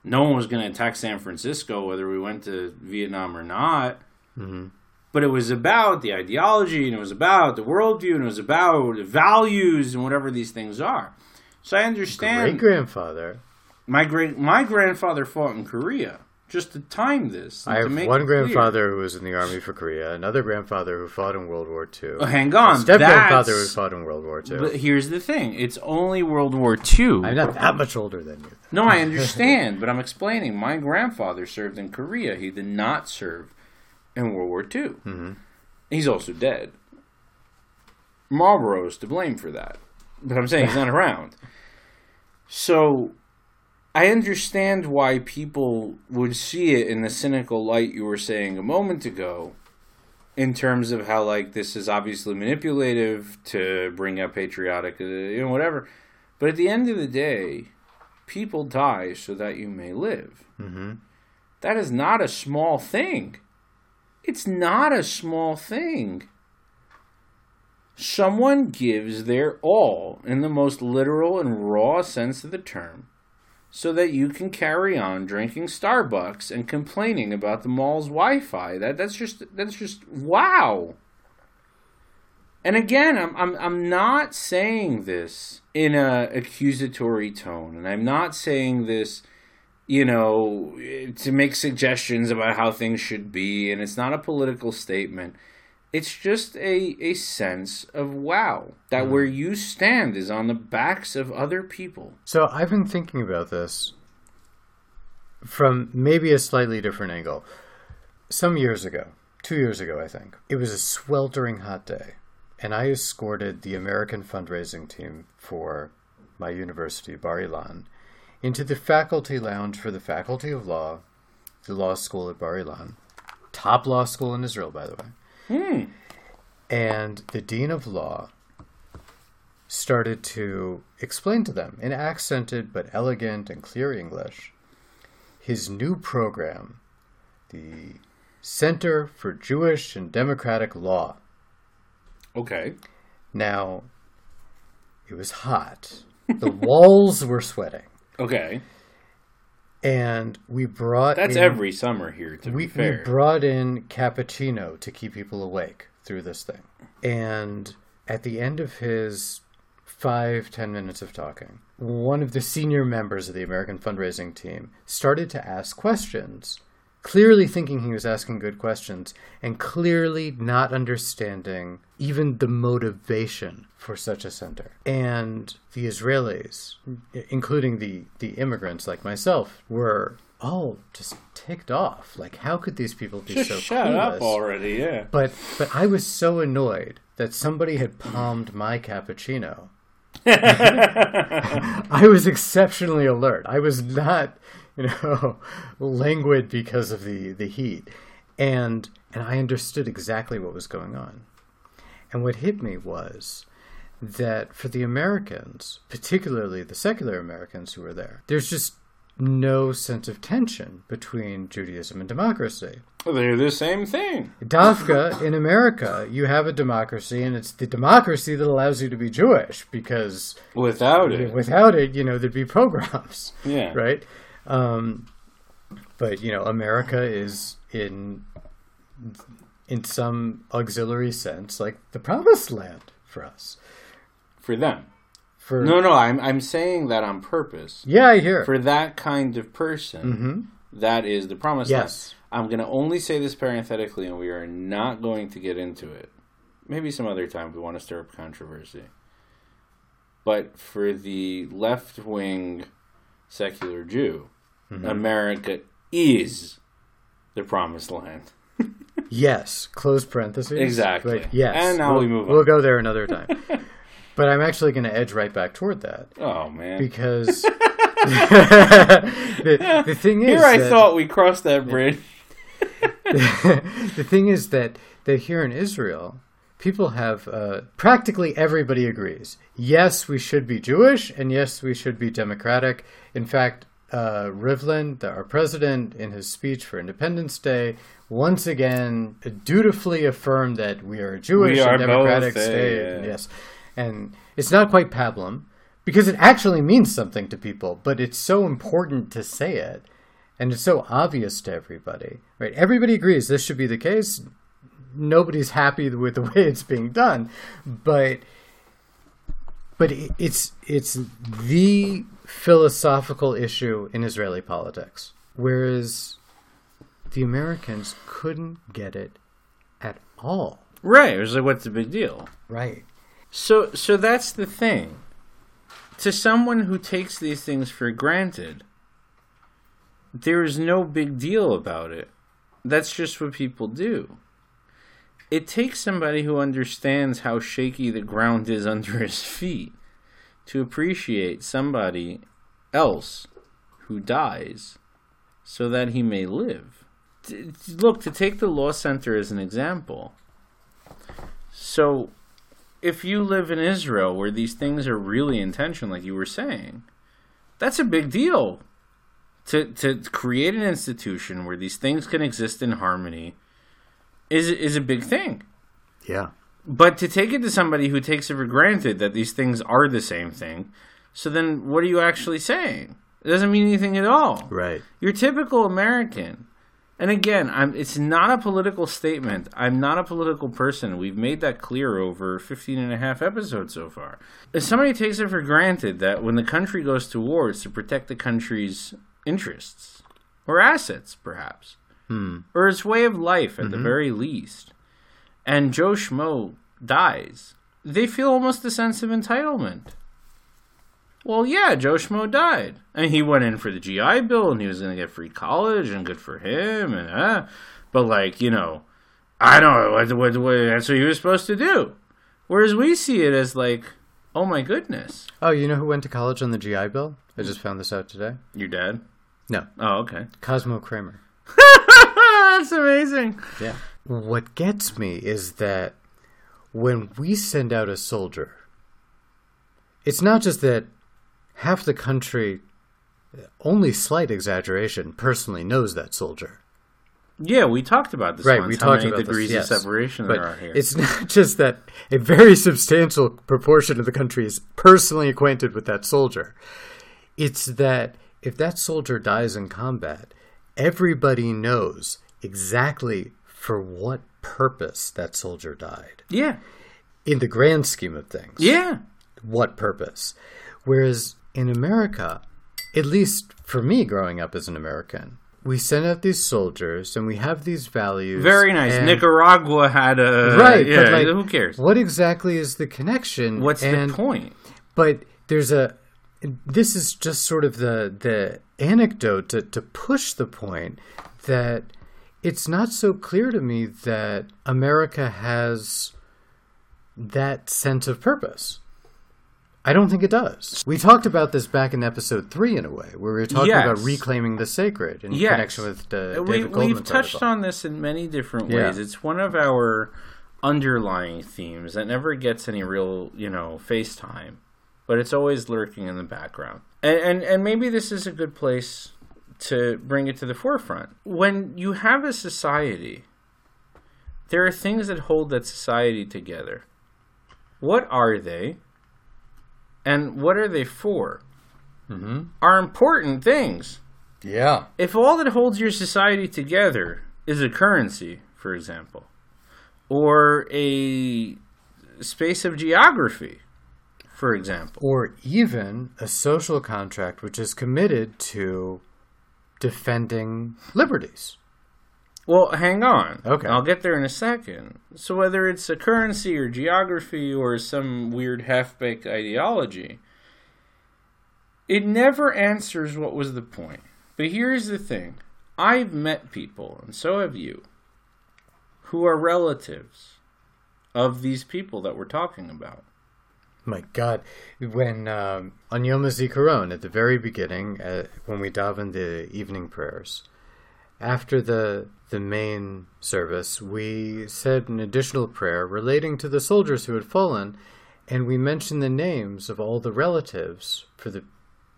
No one was going to attack San Francisco, whether we went to Vietnam or not mm-hmm. but it was about the ideology and it was about the worldview and it was about values and whatever these things are. So I understand. Great grandfather. my great my grandfather fought in Korea. Just to time this, I have one grandfather who was in the army for Korea, another grandfather who fought in World War II. Oh, hang on, Step grandfather who fought in World War II. But here's the thing: it's only World War II. I'm not that much older than you. No, I understand, but I'm explaining. My grandfather served in Korea. He did not serve in World War II. Mm-hmm. He's also dead. Marlboro's to blame for that, but I'm saying he's not around. So, I understand why people would see it in the cynical light you were saying a moment ago, in terms of how like this is obviously manipulative to bring up patriotic, uh, you know, whatever. But at the end of the day, people die so that you may live. Mm-hmm. That is not a small thing. It's not a small thing. Someone gives their all in the most literal and raw sense of the term so that you can carry on drinking Starbucks and complaining about the mall's Wi-Fi. That that's just that's just wow. And again, I'm I'm I'm not saying this in a accusatory tone, and I'm not saying this you know, to make suggestions about how things should be, and it's not a political statement. It's just a, a sense of wow, that mm-hmm. where you stand is on the backs of other people. So I've been thinking about this from maybe a slightly different angle. Some years ago, two years ago, I think, it was a sweltering hot day, and I escorted the American fundraising team for my university, Bar Ilan, into the faculty lounge for the Faculty of Law, the law school at Bar Ilan, top law school in Israel, by the way. Hmm. And the dean of law started to explain to them in accented but elegant and clear English his new program, the Center for Jewish and Democratic Law. Okay. Now, it was hot. The walls were sweating. Okay. And we brought That's in, every summer here, to we, be fair. we brought in cappuccino to keep people awake through this thing. And at the end of his five, ten minutes of talking, one of the senior members of the American fundraising team started to ask questions, clearly thinking he was asking good questions, and clearly not understanding even the motivation for such a center. And the Israelis, including the, the immigrants like myself, were all just ticked off. Like, how could these people be Just so shut clueless? up already, yeah. But but I was so annoyed that somebody had palmed my cappuccino. I was exceptionally alert. I was not, you know, languid because of the the heat, and and I understood exactly what was going on. And what hit me was that for the Americans, particularly the secular Americans who were there, there's just no sense of tension between Judaism and democracy. They're the same thing. Dafka in America, you have a democracy, and it's the democracy that allows you to be Jewish because Without it. without it, you know, there'd be pogroms, Yeah. right? Um, but you know, America is in in some auxiliary sense like the promised land for us. For them. For No, no, I'm I'm saying that on purpose. yeah, I hear. For that kind of person, that is the promised land. I'm going to only say this parenthetically, and we are not going to get into it. Maybe some other time if we want to stir up controversy. But for the left wing secular Jew, America is the promised land. Yes, close parentheses. Exactly. Yes, And now we'll, we move We'll go there another time. but I'm actually going to edge right back toward that Oh, man. because the, the thing is Here I that- thought we crossed that bridge. the thing is that that here in Israel, people have uh, practically everybody agrees. Yes, we should be Jewish, and yes, we should be democratic. In fact, uh, Rivlin, the, our president, in his speech for Independence Day, once again dutifully affirmed that we are a Jewish are and democratic state. yeah. Yes, and it's not quite pablum because it actually means something to people, but it's so important to say it and it's so obvious to everybody, right? Everybody agrees this should be the case. Nobody's happy with the way it's being done, but but it's it's the philosophical issue in Israeli politics, whereas the Americans couldn't get it at all. Right. It was like, what's the big deal? Right. So so that's the thing. To someone who takes these things for granted, there is no big deal about it. That's just what people do. It takes somebody who understands how shaky the ground is under his feet to appreciate somebody else who dies so that he may live. Look, to take the Law Center as an example. So, if you live in Israel where these things are really intention, like you were saying, that's a big deal. To to create an institution where these things can exist in harmony is is a big thing. Yeah. But to take it to somebody who takes it for granted that these things are the same thing, so then what are you actually saying? It doesn't mean anything at all. Right. You're typical American. And again, I'm it's not a political statement. I'm not a political person. We've made that clear over 15 and a half episodes so far. If somebody takes it for granted that when the country goes to war, it's to protect the country's interests or assets, perhaps, hmm. or his way of life at the mm-hmm. very least, and Joe Schmo dies, they feel almost a sense of entitlement. Well, yeah, Joe Schmo died, and he went in for the GI Bill, and he was going to get free college, and good for him, and uh, but like you know, I don't know what, what, what that's what he was supposed to do. Whereas we see it as like, oh my goodness, Oh, you know who went to college on the GI Bill? I just found this out today. your dad. No, Oh, okay. Cosmo Kramer. That's amazing. Yeah. What gets me is that when we send out a soldier, it's not just that half the country, only slight exaggeration, personally knows that soldier. Yeah, we talked about this. Right, once, we talked about degrees this, yes. of separation But there are here. it's not just that a very substantial proportion of the country is personally acquainted with that soldier. It's that if that soldier dies in combat, everybody knows exactly for what purpose that soldier died. yeah, In the grand scheme of things, yeah, what purpose? Whereas in America, at least for me growing up as an American, we send out these soldiers and we have these values. very nice. Nicaragua had a right Yeah, like who cares? what exactly is the connection What's and, the point? but there's a this is just sort of the the anecdote to, to push the point that it's not so clear to me that america has that sense of purpose I don't think it does. We talked about this back in episode three, in a way, where we were talking Yes. about reclaiming the sacred in Yes. connection with uh, the we, David Goldman's we've touched article. on this in many different Yeah. ways. It's one of our underlying themes that never gets any real, you know, face time, but it's always lurking in the background. And, and and maybe this is a good place to bring it to the forefront. When you have a society, there are things that hold that society together. What are they? And what are they for? Mm-hmm. Are important things Yeah. if all that holds your society together is a currency, for example, or a space of geography, for example, or even a social contract which is committed to defending liberties. well, hang on. Okay. I'll get there in a second. So, whether it's a currency or geography or some weird half baked ideology, it never answers what was the point. But here's the thing I've met people, and so have you, who are relatives of these people that we're talking about. My God, when um, on Yom HaZikaron at the very beginning, uh, when we daven the evening prayers, after the the main service, we said an additional prayer relating to the soldiers who had fallen, and we mentioned the names of all the relatives for the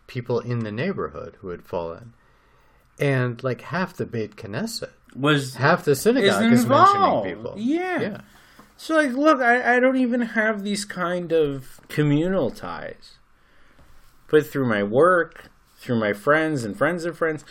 people in the neighborhood who had fallen, and like half the Beit Knesset, Was half the synagogue is is, mentioning people. Yeah. yeah. So, like, look, I, I don't even have these kind of communal ties. But through my work, through my friends and friends of friends,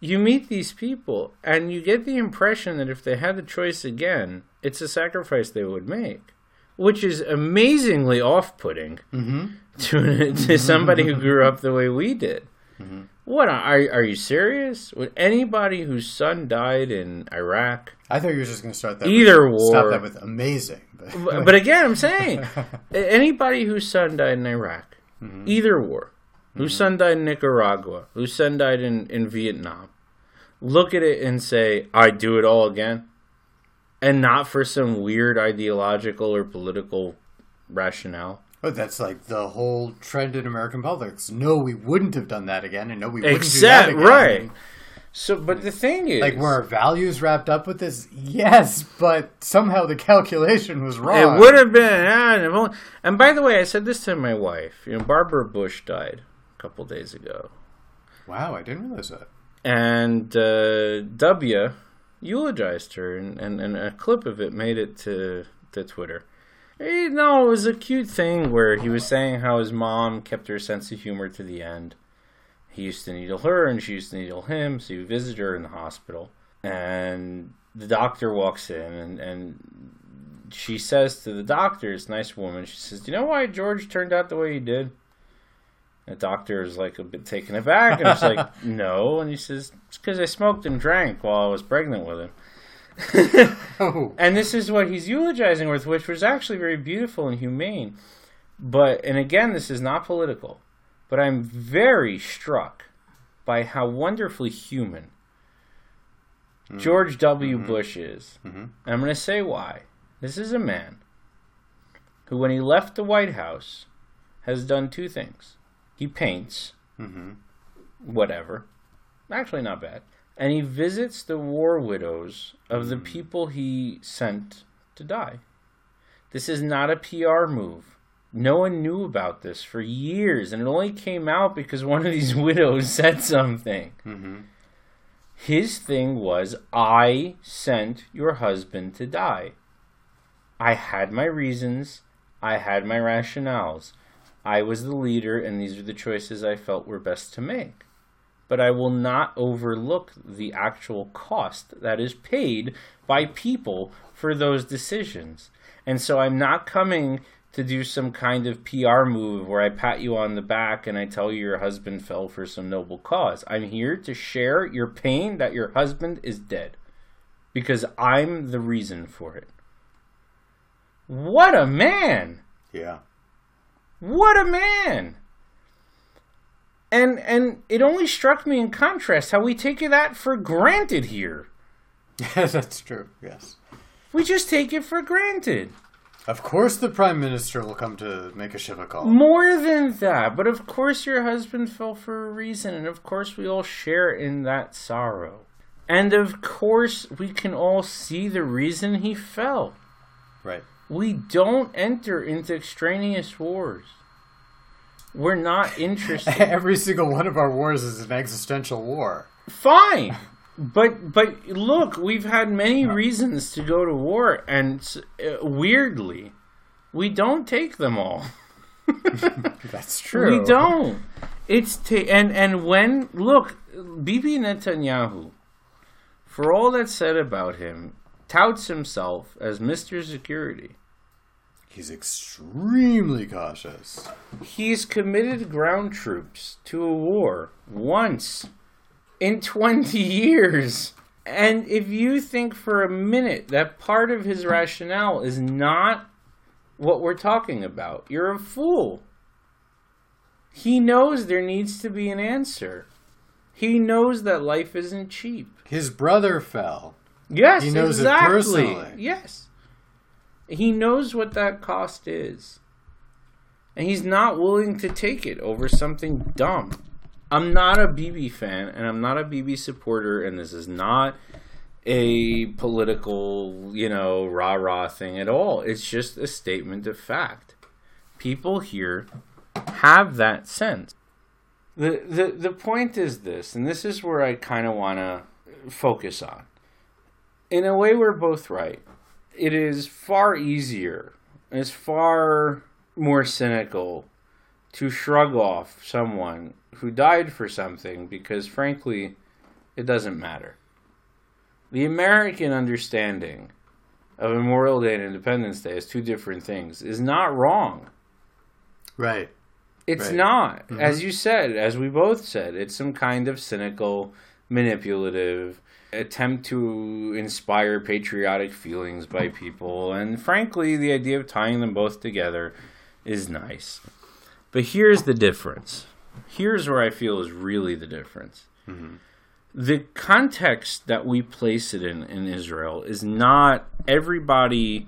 you meet these people and you get the impression that if they had the choice again, it's a sacrifice they would make. Which is amazingly off putting mm-hmm. to, to somebody who grew up the way we did. Mm-hmm. What are are you serious? Would anybody whose son died in Iraq I thought you were just going to start that. Either with, Stop that with amazing. But, but but again, I'm saying anybody whose son died in Iraq, mm-hmm. either war, whose mm-hmm. son died in Nicaragua, whose son died in, in Vietnam, look at it and say, "I do it all again," and not for some weird ideological or political rationale. But that's like the whole trend in American politics. No, we wouldn't have done that again, and no, we wouldn't Except do that again. right. So, but the thing is, Like, were our values wrapped up with this? Yes, but somehow the calculation was wrong. It would have been. ah, And by the way, I said this to my wife. You know, Barbara Bush died a couple days ago. Wow, I didn't realize that. and uh, W eulogized her, and, and, and a clip of it made it to to Twitter. Eh, no, it was a cute thing where he was saying how his mom kept her sense of humor to the end. He used to needle her, and she used to needle him, so he visited her in the hospital. And the doctor walks in, and, and she says to the doctor, this nice woman, she says, Do you know why George turned out the way he did? The doctor is like a bit taken aback and he's like, no. And he says, it's because I smoked and drank while I was pregnant with him. Oh, And this is what he's eulogizing with, which was actually very beautiful and humane. But, and again, this is not political, but I'm very struck by how wonderfully human hmm. George W. Mm-hmm. Bush is. Mm-hmm. And I'm going to say why. This is a man who, when he left the White House, has done two things. He paints, mm-hmm. whatever. Actually, not bad. And he visits the war widows of the hmm. people he sent to die. This is not a PR move. No one knew about this for years, and it only came out because one of these widows said something. Mm-hmm. His thing was, I sent your husband to die. I had my reasons, I had my rationales. I was the leader, and these are the choices I felt were best to make. But I will not overlook the actual cost that is paid by people for those decisions. And so I'm not coming to do some kind of PR move where I pat you on the back and I tell you your husband fell for some noble cause. I'm here to share your pain that your husband is dead because I'm the reason for it. What a man! yeah. What a man! And and it only struck me in contrast how we take that for granted here. Yeah, that's true. Yes. We just take it for granted. Of course, the prime minister will come to make a Shiva call. More than that, but of course your husband fell for a reason, and of course we all share in that sorrow. And of course we can all see the reason he fell. Right. We don't enter into extraneous wars. We're not interested. Every single one of our wars is an existential war. Fine. But but look, we've had many reasons to go to war, and uh, weirdly, we don't take them all. That's true. We don't. It's ta- and and when look, Bibi Netanyahu, for all that's said about him, touts himself as Mister Security. He's extremely cautious. He's committed ground troops to a war once in 20 years. And if you think for a minute that part of his rationale is not what we're talking about, you're a fool. He knows there needs to be an answer. He knows that life isn't cheap. His brother fell. Yes, He knows it exactly. personally. Yes. He knows what that cost is. And he's not willing to take it over something dumb. I'm not a Bibi fan and I'm not a Bibi supporter and this is not a political, you know, rah-rah thing at all. It's just a statement of fact. People here have that sense. The the the point is this, and this is where I kind of want to focus on. In a way we're both right. It is far easier, it's far more cynical to shrug off someone who died for something because frankly it doesn't matter. The American understanding of Memorial Day and Independence Day as two different things is not wrong. Right. It's Right. not. As mm-hmm. you said, as we both said, it's some kind of cynical, manipulative attempt to inspire patriotic feelings by people. And frankly, the idea of tying them both together is nice. But here's the difference. Here's where I feel is really the difference. Mm-hmm. The context that we place it in in Israel is not everybody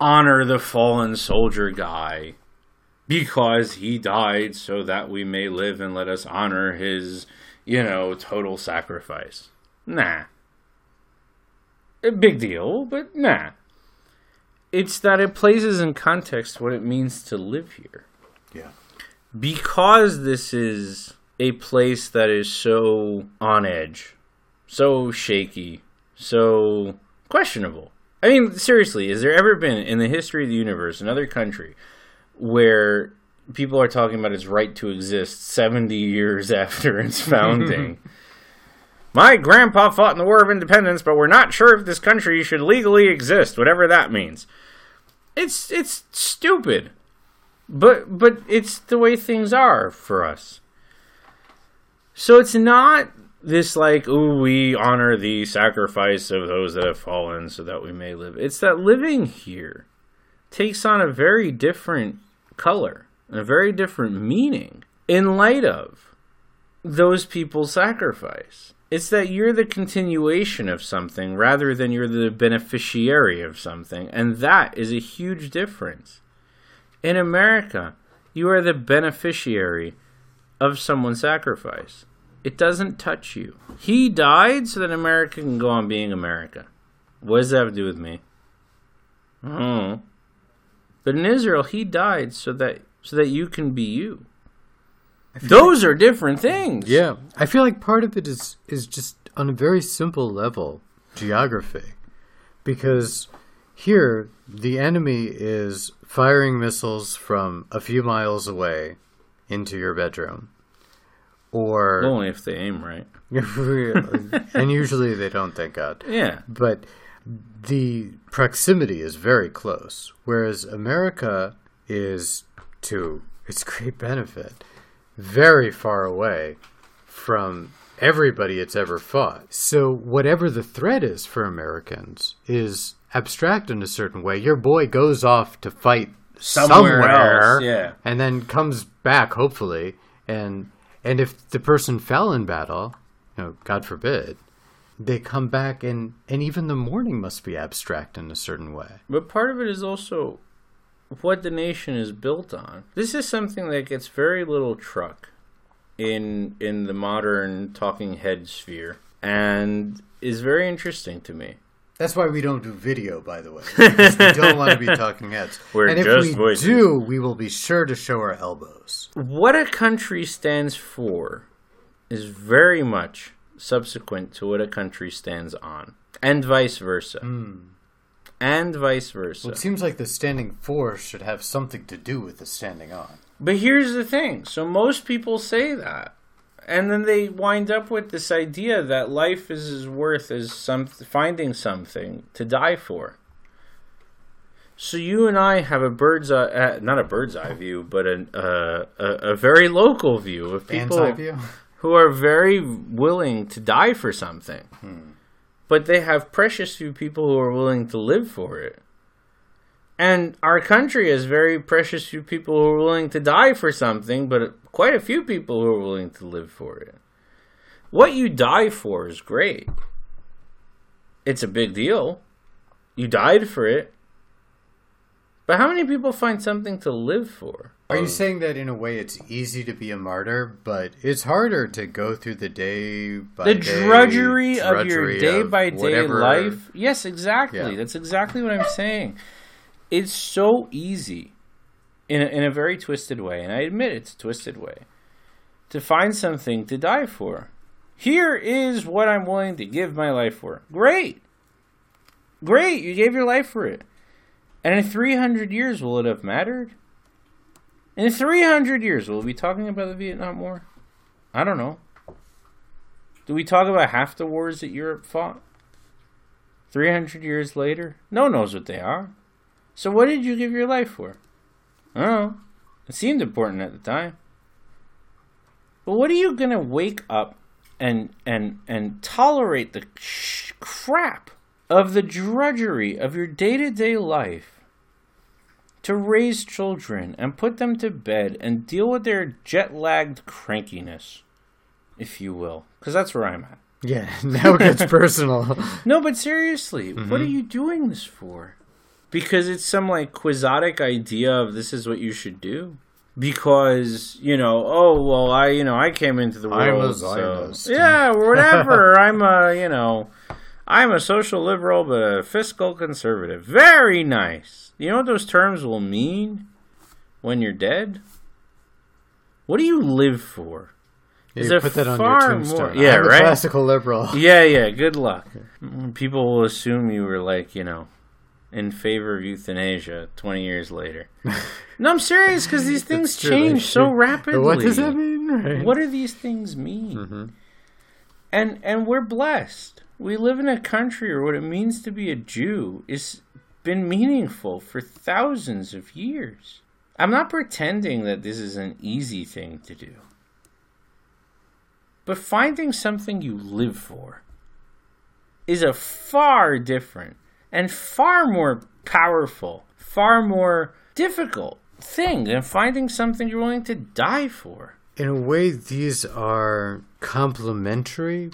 honor the fallen soldier guy because he died so that we may live and let us honor his, you know, total sacrifice. Nah. A big deal, but nah. It's that it places in context what it means to live here. Yeah. Because this is a place that is so on edge, so shaky, so questionable. I mean, seriously, has there ever been in the history of the universe another country where people are talking about its right to exist 70 years after its founding. My grandpa fought in the War of Independence, but we're not sure if this country should legally exist, whatever that means. It's it's stupid. But but it's the way things are for us. So it's not this like, oh, we honor the sacrifice of those that have fallen so that we may live. It's that living here takes on a very different color, a very different meaning in light of those people's sacrifice. It's that you're the continuation of something rather than you're the beneficiary of something. And that is a huge difference. In America, you are the beneficiary of someone's sacrifice. It doesn't touch you. He died so that America can go on being America. What does that have to do with me? Oh. But in Israel, he died so that so that you can be you. Those are different things. Yeah, I feel like part of it is is just on a very simple level, geography, because here the enemy is firing missiles from a few miles away into your bedroom, or Only if they aim right. and usually they don't. Thank God. Yeah. but the proximity is very close, whereas America is, to its great benefit, very far away from everybody it's ever fought. So, whatever the threat is for Americans is abstract in a certain way. Your boy goes off to fight Somewhere somewhere, else, yeah. and then comes back, hopefully, and and if the person fell in battle, you know, God forbid, they come back and and even the mourning must be abstract in a certain way. But part of it is also what the nation is built on. This is something that gets very little truck in in the modern talking head sphere and is very interesting to me. That's why we don't do video, by the way. Because we don't want to be talking heads. We're and if just we voices. do, we will be sure to show our elbows. What a country stands for is very much subsequent to what a country stands on, and vice versa. Hmm. And vice versa. Well, it seems like the standing for should have something to do with the standing on. But here's the thing. So most people say that. And then they wind up with this idea that life is as worth as some finding something to die for. So you and I have a bird's eye, uh, not a bird's eye view, but an, uh, a a very local view of people who are very willing to die for something. But they have precious few people who are willing to live for it. And our country has very precious few people who are willing to die for something, but quite a few people who are willing to live for it. What you die for is great. It's a big deal. You died for it. But how many people find something to live for? Are you saying that in a way it's easy to be a martyr, but it's harder to go through the day by the day drudgery, of your day of by day whatever- life. Yes, exactly. Yeah. That's exactly what I'm saying. It's so easy, in a, in a very twisted way, and I admit it's a twisted way, to find something to die for. Here is what I'm willing to give my life for. Great, great. You gave your life for it, and in 300 years, will it have mattered? In 300 years, will we be talking about the Vietnam War? I don't know. Do we talk about half the wars that Europe fought? 300 years later? No one knows what they are. So what did you give your life for? I don't know. It seemed important at the time. But what are you going to wake up and and and tolerate the sh- crap of the drudgery of your day-to-day life to raise children and put them to bed and deal with their jet-lagged crankiness, if you will, because that's where I'm at. Yeah, now it gets personal. No, but seriously, what are mm-hmm. you doing this for? Because it's some like quixotic idea of this is what you should do. Because you know, oh well, I you know I came into the world, so yeah, whatever. I'm a you know, I'm a social liberal but a fiscal conservative. Very nice. You know what those terms will mean when you're dead? What do you live for? You Is there put that on your tombstone. more- Yeah, I'm a right? classical liberal. Yeah, yeah, good luck. Mm, people will assume you were like, you know, in favor of euthanasia 20 years later. no, I'm serious because these things change so rapidly. What does that mean? Right. What do these things mean? Mm-hmm. And and we're blessed. We live in a country where what it means to be a Jew is been meaningful for thousands of years. I'm not pretending that this is an easy thing to do. But finding something you live for is a far different and far more powerful, far more difficult thing than finding something you're willing to die for. In a way, these are complementary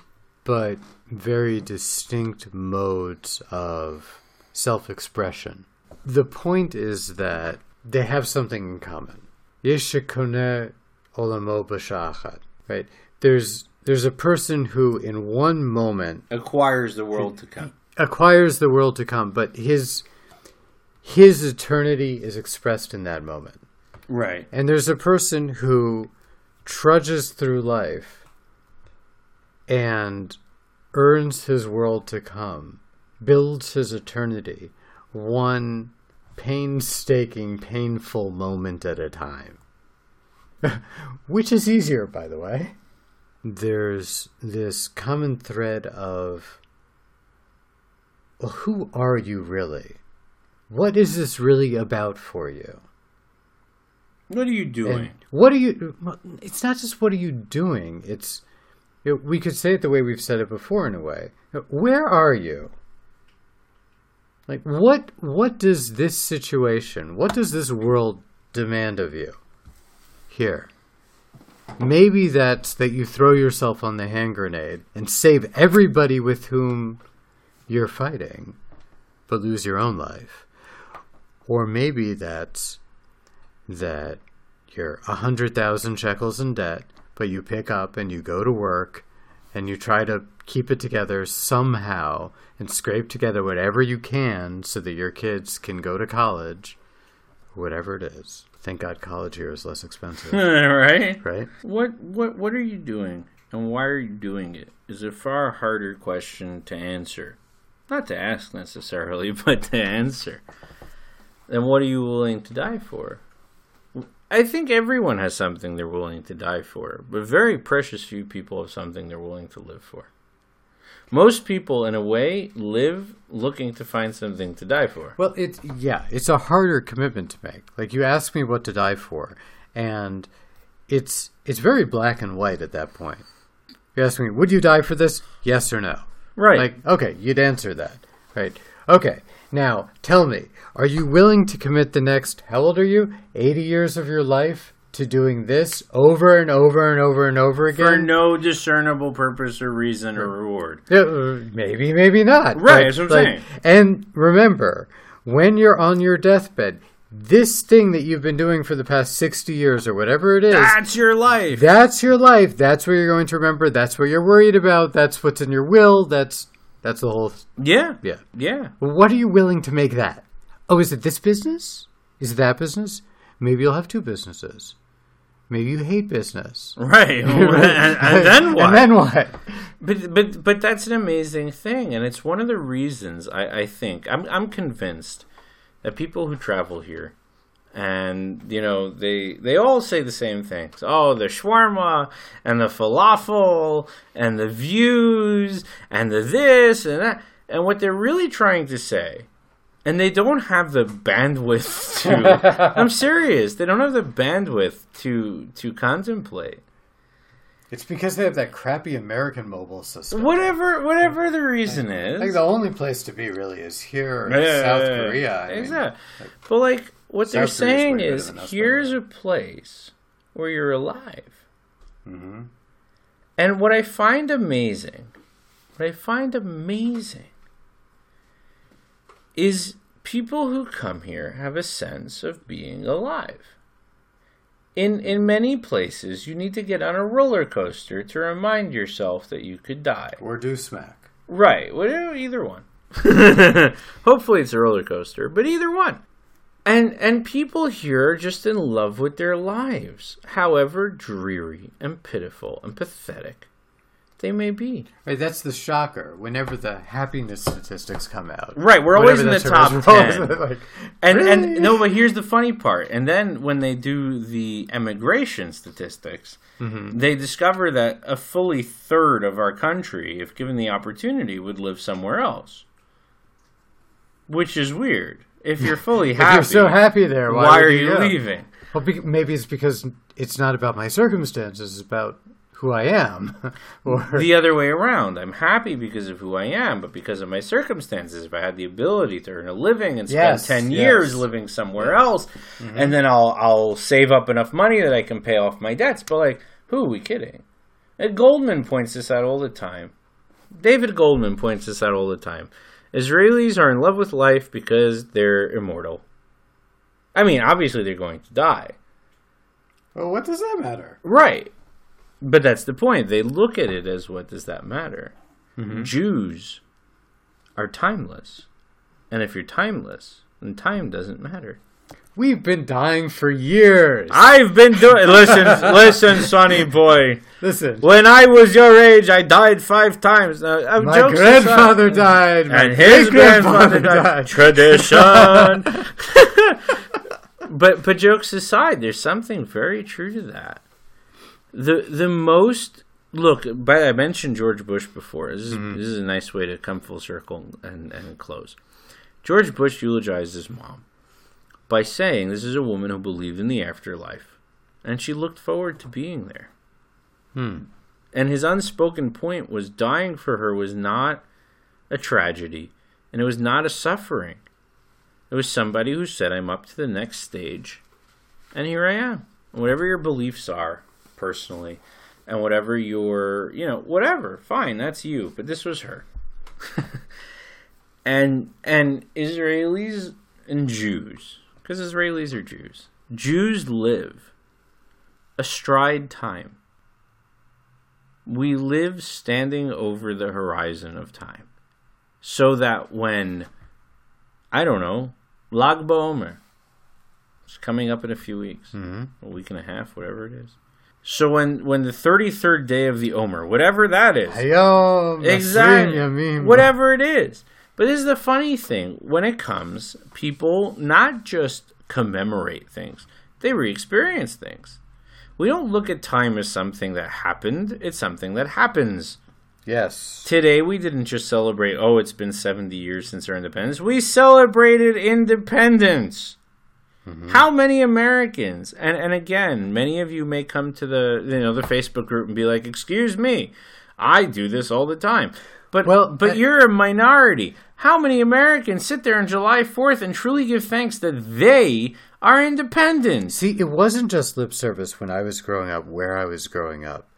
but very distinct modes of self expression. The point is that they have something in common. Yeshikone olamo b'shachat. Right? There's there's a person who in one moment Acquires the world to come. acquires the world to come, but his his eternity is expressed in that moment. Right. And there's a person who trudges through life and earns his world to come, builds his eternity, one painstaking, painful moment at a time. Which is easier, by the way. There's this common thread of well, who are you really? What is this really about for you? What are you doing? And what are you? It's not just what are you doing. It's we could say it the way we've said it before. In a way, where are you? Like what? What does this situation? What does this world demand of you? Here, maybe that's that you throw yourself on the hand grenade and save everybody with whom you're fighting, but lose your own life. Or maybe that's that you're a hundred thousand shekels in debt, but you pick up and you go to work and you try to keep it together somehow and scrape together whatever you can so that your kids can go to college, whatever it is. Thank God college here is less expensive, right? right? What what what are you doing and why are you doing it? Is a far harder question to answer. Not to ask necessarily, but to answer. Then what are you willing to die for? I think everyone has something they're willing to die for, but very precious few people have something they're willing to live for. Most people, in a way, live looking to find something to die for. Well, it's yeah, it's a harder commitment to make. Like you ask me what to die for, and it's it's very black and white at that point. You ask me, would you die for this? Yes or no? Right. Like, okay, you'd answer that, right? Okay, now tell me, are you willing to commit the next? How old are you? Eighty years of your life to doing this over and over and over and over again? for no discernible purpose or reason or reward. Uh, maybe, maybe not. Right, But, that's what I'm like, saying. And remember, when you're on your deathbed, this thing that you've been doing for the past 60 years or whatever it is, That's your life. that's your life. That's what you're going to remember. That's what you're worried about. That's what's in your will. That's that's the whole yeah. yeah. Yeah. What are you willing to make that? Oh, is it this business? Is it that business? Maybe you'll have two businesses. Maybe you hate business. Right. and, and then what? And then what? But but but that's an amazing thing, and it's one of the reasons I, I think I'm I'm convinced that people who travel here, and you know they they all say the same things. Oh, the shawarma and the falafel and the views and the this and that, and what they're really trying to say. And they don't have the bandwidth to. I'm serious. They don't have the bandwidth to to contemplate. It's because they have that crappy American mobile system. Whatever, whatever the reason is. I think the only place to be really is here in Yeah, South. Korea. I mean, exactly. but like what they're South Korea's way saying better is, here's by a place where you're alive. Mm-hmm. And what I find amazing, what I find amazing, is people who come here have a sense of being alive. In in many places, you need to get on a roller coaster to remind yourself that you could die. Or do smack. Right. Whatever, either one. Hopefully it's a roller coaster, but either one. And and people here are just in love with their lives, however dreary and pitiful and pathetic they may be. Right, that's the shocker. Whenever the happiness statistics come out, Right, we're always in the top ten. like, And really? and no, but here's the funny part. And then when they do the emigration statistics, Mm-hmm. they discover that a fully third of our country, if given the opportunity, would live somewhere else. Which is weird. If you're fully If happy, you're so happy there, why, why, are you you leaving? Well, be- maybe it's because it's not about my circumstances; it's about who I am. or the other way around. I'm happy because of who I am, but because of my circumstances. If I had the ability to earn a living and spend Yes, ten yes. years living somewhere else, mm-hmm. and then I'll I'll save up enough money that I can pay off my debts. But like, who are we kidding? And Goldman points this out all the time. David Goldman points this out all the time. Israelis are in love with life because they're immortal. I mean, obviously they're going to die. Well, what does that matter? Right. But that's the point. They look at it as what does that matter? Mm-hmm. Jews are timeless. And if you're timeless, then time doesn't matter. We've been dying for years. I've been doing listen listen, Sonny boy. Listen, When I was your age I died five times. Uh, my grandfather aside- died, my and his grandfather great-grandfather died. Tradition. but but jokes aside, there's something very true to that. The the most look. But I mentioned George Bush before. This is this is a nice way to come full circle and and close. George Bush eulogized his mom by saying this is a woman who believed in the afterlife, and she looked forward to being there. Hmm. And his unspoken point was dying for her was not a tragedy, and it was not a suffering. It was somebody who said, I'm up to the next stage, and here I am. Whatever your beliefs are, personally, and whatever your, you know, whatever, fine, that's you. But this was her. and and Israelis and Jews, because Israelis are Jews, Jews live astride time. We live standing over the horizon of time. So that when, I don't know, Lag BaOmer, it's coming up in a few weeks, mm-hmm. a week and a half, whatever it is. So when, when the 33rd day of the Omer, whatever that is, Hayom, exactly, whatever it is. But this is the funny thing. When it comes, people not just commemorate things, they re experience things. We don't look at time as something that happened, it's something that happens. Yes. Today, we didn't just celebrate, oh, it's been 70 years since our independence. We celebrated independence. Mm-hmm. How many Americans, and, and again, many of you may come to the you know the Facebook group and be like, "Excuse me, I do this all the time," but Well, but I- you're a minority. How many Americans sit there on July Fourth and truly give thanks that they are independent? See, it wasn't just lip service when I was growing up, where I was growing up.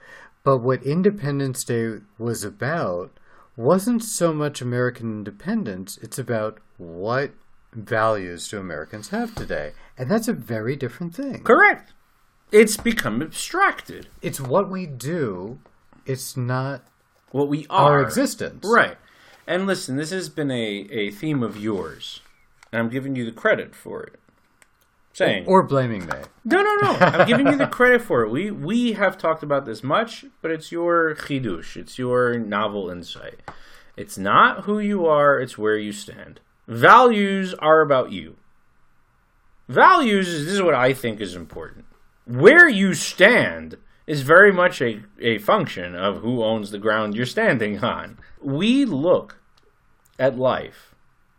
But what Independence Day was about wasn't so much American independence, it's about what values do Americans have today. And that's a very different thing. Correct. It's become abstracted. It's what we do, it's not What we are. our existence. Right. And listen, this has been a, a theme of yours. And I'm giving you the credit for it. Saying Or blaming me. No no no. I'm giving you the credit for it. We we have talked about this much, but it's your chidush. It's your novel insight. It's not who you are, it's where you stand. Values are about you. Values is this is what I think is important. Where you stand is very much a, a function of who owns the ground you're standing on. We look at life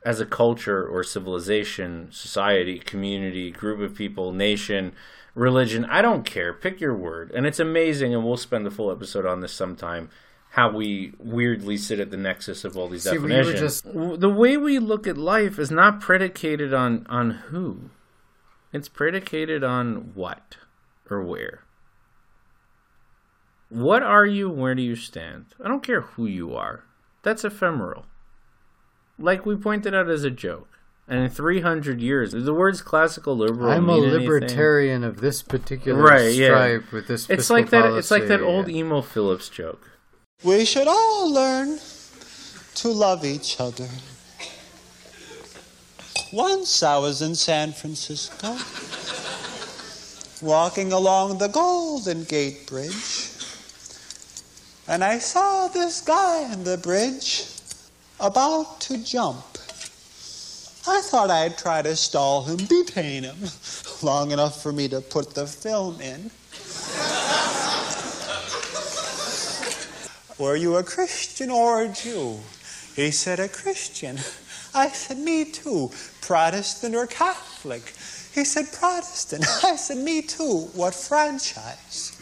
as a culture or civilization, society, community, group of people, nation, religion. I don't care. Pick your word. And it's amazing, and we'll spend a full episode on this sometime. How we weirdly sit at the nexus of all these See, we definitions. just- The way we look at life is not predicated on on who. It's predicated on what or where. What are you? Where do you stand? I don't care who you are. That's ephemeral. Like we pointed out as a joke. And in 300 years, the words classical liberal. I'm a mean anything? libertarian of this particular Right, yeah. stripe with this It's like that. It's like that policy. old Emo Philips joke. We should all learn to love each other. Once I was in San Francisco, walking along the Golden Gate Bridge, and I saw this guy on the bridge about to jump. I thought I'd try to stall him, detain him, long enough for me to put the film in. Were you a Christian or a Jew? He said, A Christian. I said, Me too. Protestant or Catholic? He said, Protestant. I said, Me too. What franchise?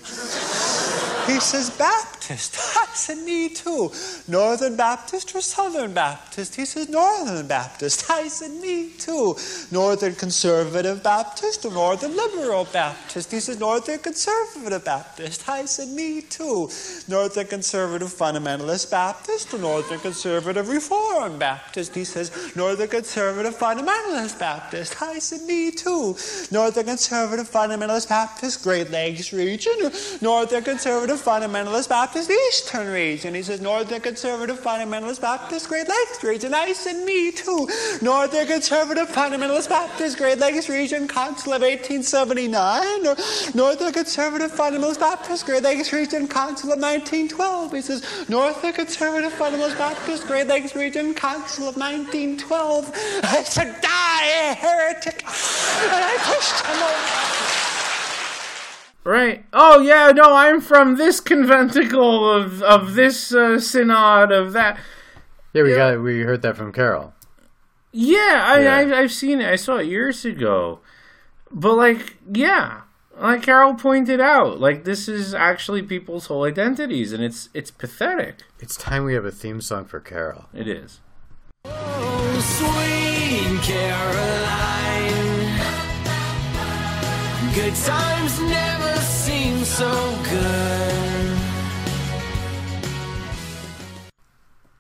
He says, Baptist. I said, Me too. Northern Baptist or Southern Baptist? He says, Northern Baptist. I said, Me too. Northern Conservative Baptist or Northern Liberal Baptist? He says, Northern Conservative Baptist. I said, Me too. Northern Conservative Fundamentalist Baptist or Northern Conservative Reform Baptist? He says, Northern Conservative Fundamentalist Baptist. I said, Me too. Northern Conservative Fundamentalist Baptist, Great Lakes region, or Northern Conservative Fundamentalist Baptist, Eastern region. He says, Northern Conservative Fundamentalist Baptist, Great Lakes region. I said, Me too. Northern Conservative Fundamentalist Baptist, Great Lakes region, Council of 1879, or Northern Conservative Fundamentalist Baptist, Great Lakes region, Council of 1912. He says, Northern Conservative Fundamentalist Baptist, Great Lakes region, Council of 1912. I said, Die, heretic! And I pushed him over. Right. Oh yeah, no, I'm from this conventicle of of this uh, synod of that. Yeah, we got we heard that from Carol. Yeah, I, Yeah. I I've seen it. I saw it years ago. But like, yeah, like Carol pointed out, like this is actually people's whole identities, and it's it's pathetic. It's time we have a theme song for Carol. It is. Oh, Sweet Caroline. Good times never seem so good.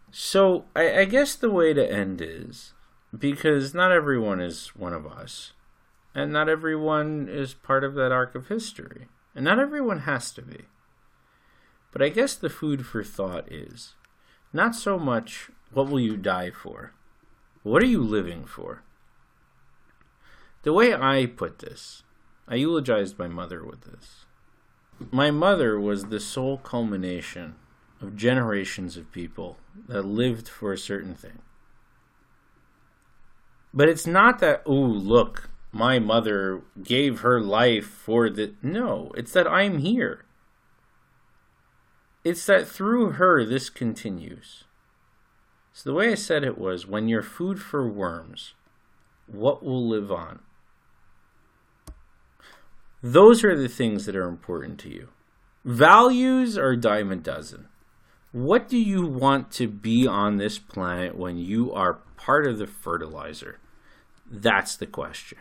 So I, I guess the way to end is because not everyone is one of us, and not everyone is part of that arc of history, and not everyone has to be. But I guess the food for thought is not so much what will you die for, what are you living for? The way I put this, I eulogized my mother with this. My mother was the sole culmination of generations of people that lived for a certain thing. But it's not that, oh, look, my mother gave her life for the. No, it's that I'm here. It's that through her this continues. So the way I said it was when you're food for worms, what will live on? Those are the things that are important to you. Values are a dime a dozen. What do you want to be on this planet when you are part of the fertilizer? That's the question.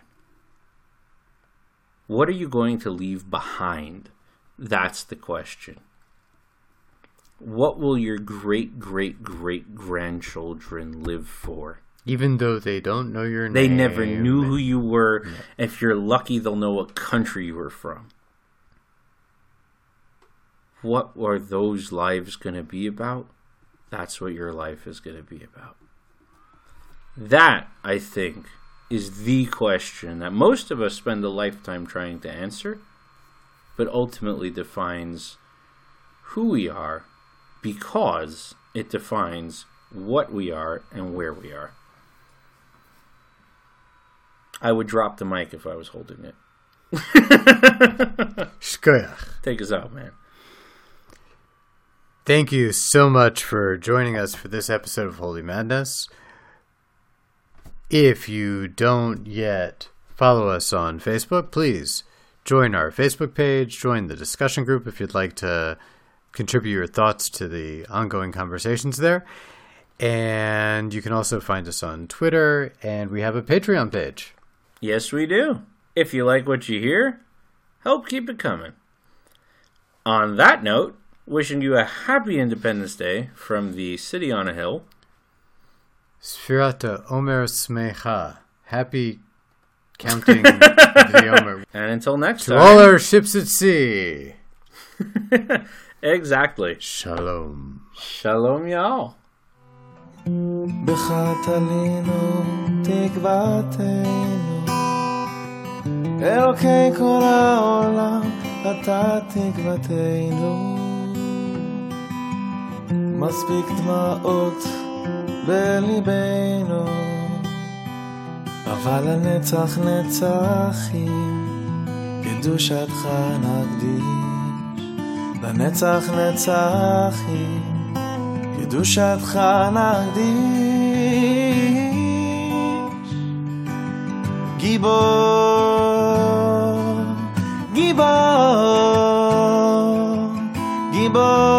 What are you going to leave behind? That's the question. What will your great great great grandchildren live for? Even though they don't know your name, They never knew who you were. If you're lucky, they'll know what country you were from. What are those lives going to be about? That's what your life is going to be about. That, I think, is the question that most of us spend a lifetime trying to answer, but ultimately defines who we are because it defines what we are and where we are. I would drop the mic if I was holding it. Take us out, man. Thank you so much for joining us for this episode of Holy Madness. If you don't yet follow us on Facebook, please join our Facebook page, join the discussion group if you'd like to contribute your thoughts to the ongoing conversations there. And you can also find us on Twitter, and we have a Patreon page. Yes, we do. If you like what you hear, help keep it coming. On that note, wishing you a happy Independence Day from the city on a hill. Sfirata Omer Smecha. Happy counting of the Omer. And until next To all time. our ships at sea. exactly. Shalom. Shalom, y'all. בך תלינו תקוותנו אלוקי כל העולם אתה תקוותנו. מספיק דמעות בליבנו אבל לנצח נצחים. קדושתך נקדיש לנצח נצחים. קדושתך נקדיש. גיבור give up, give up.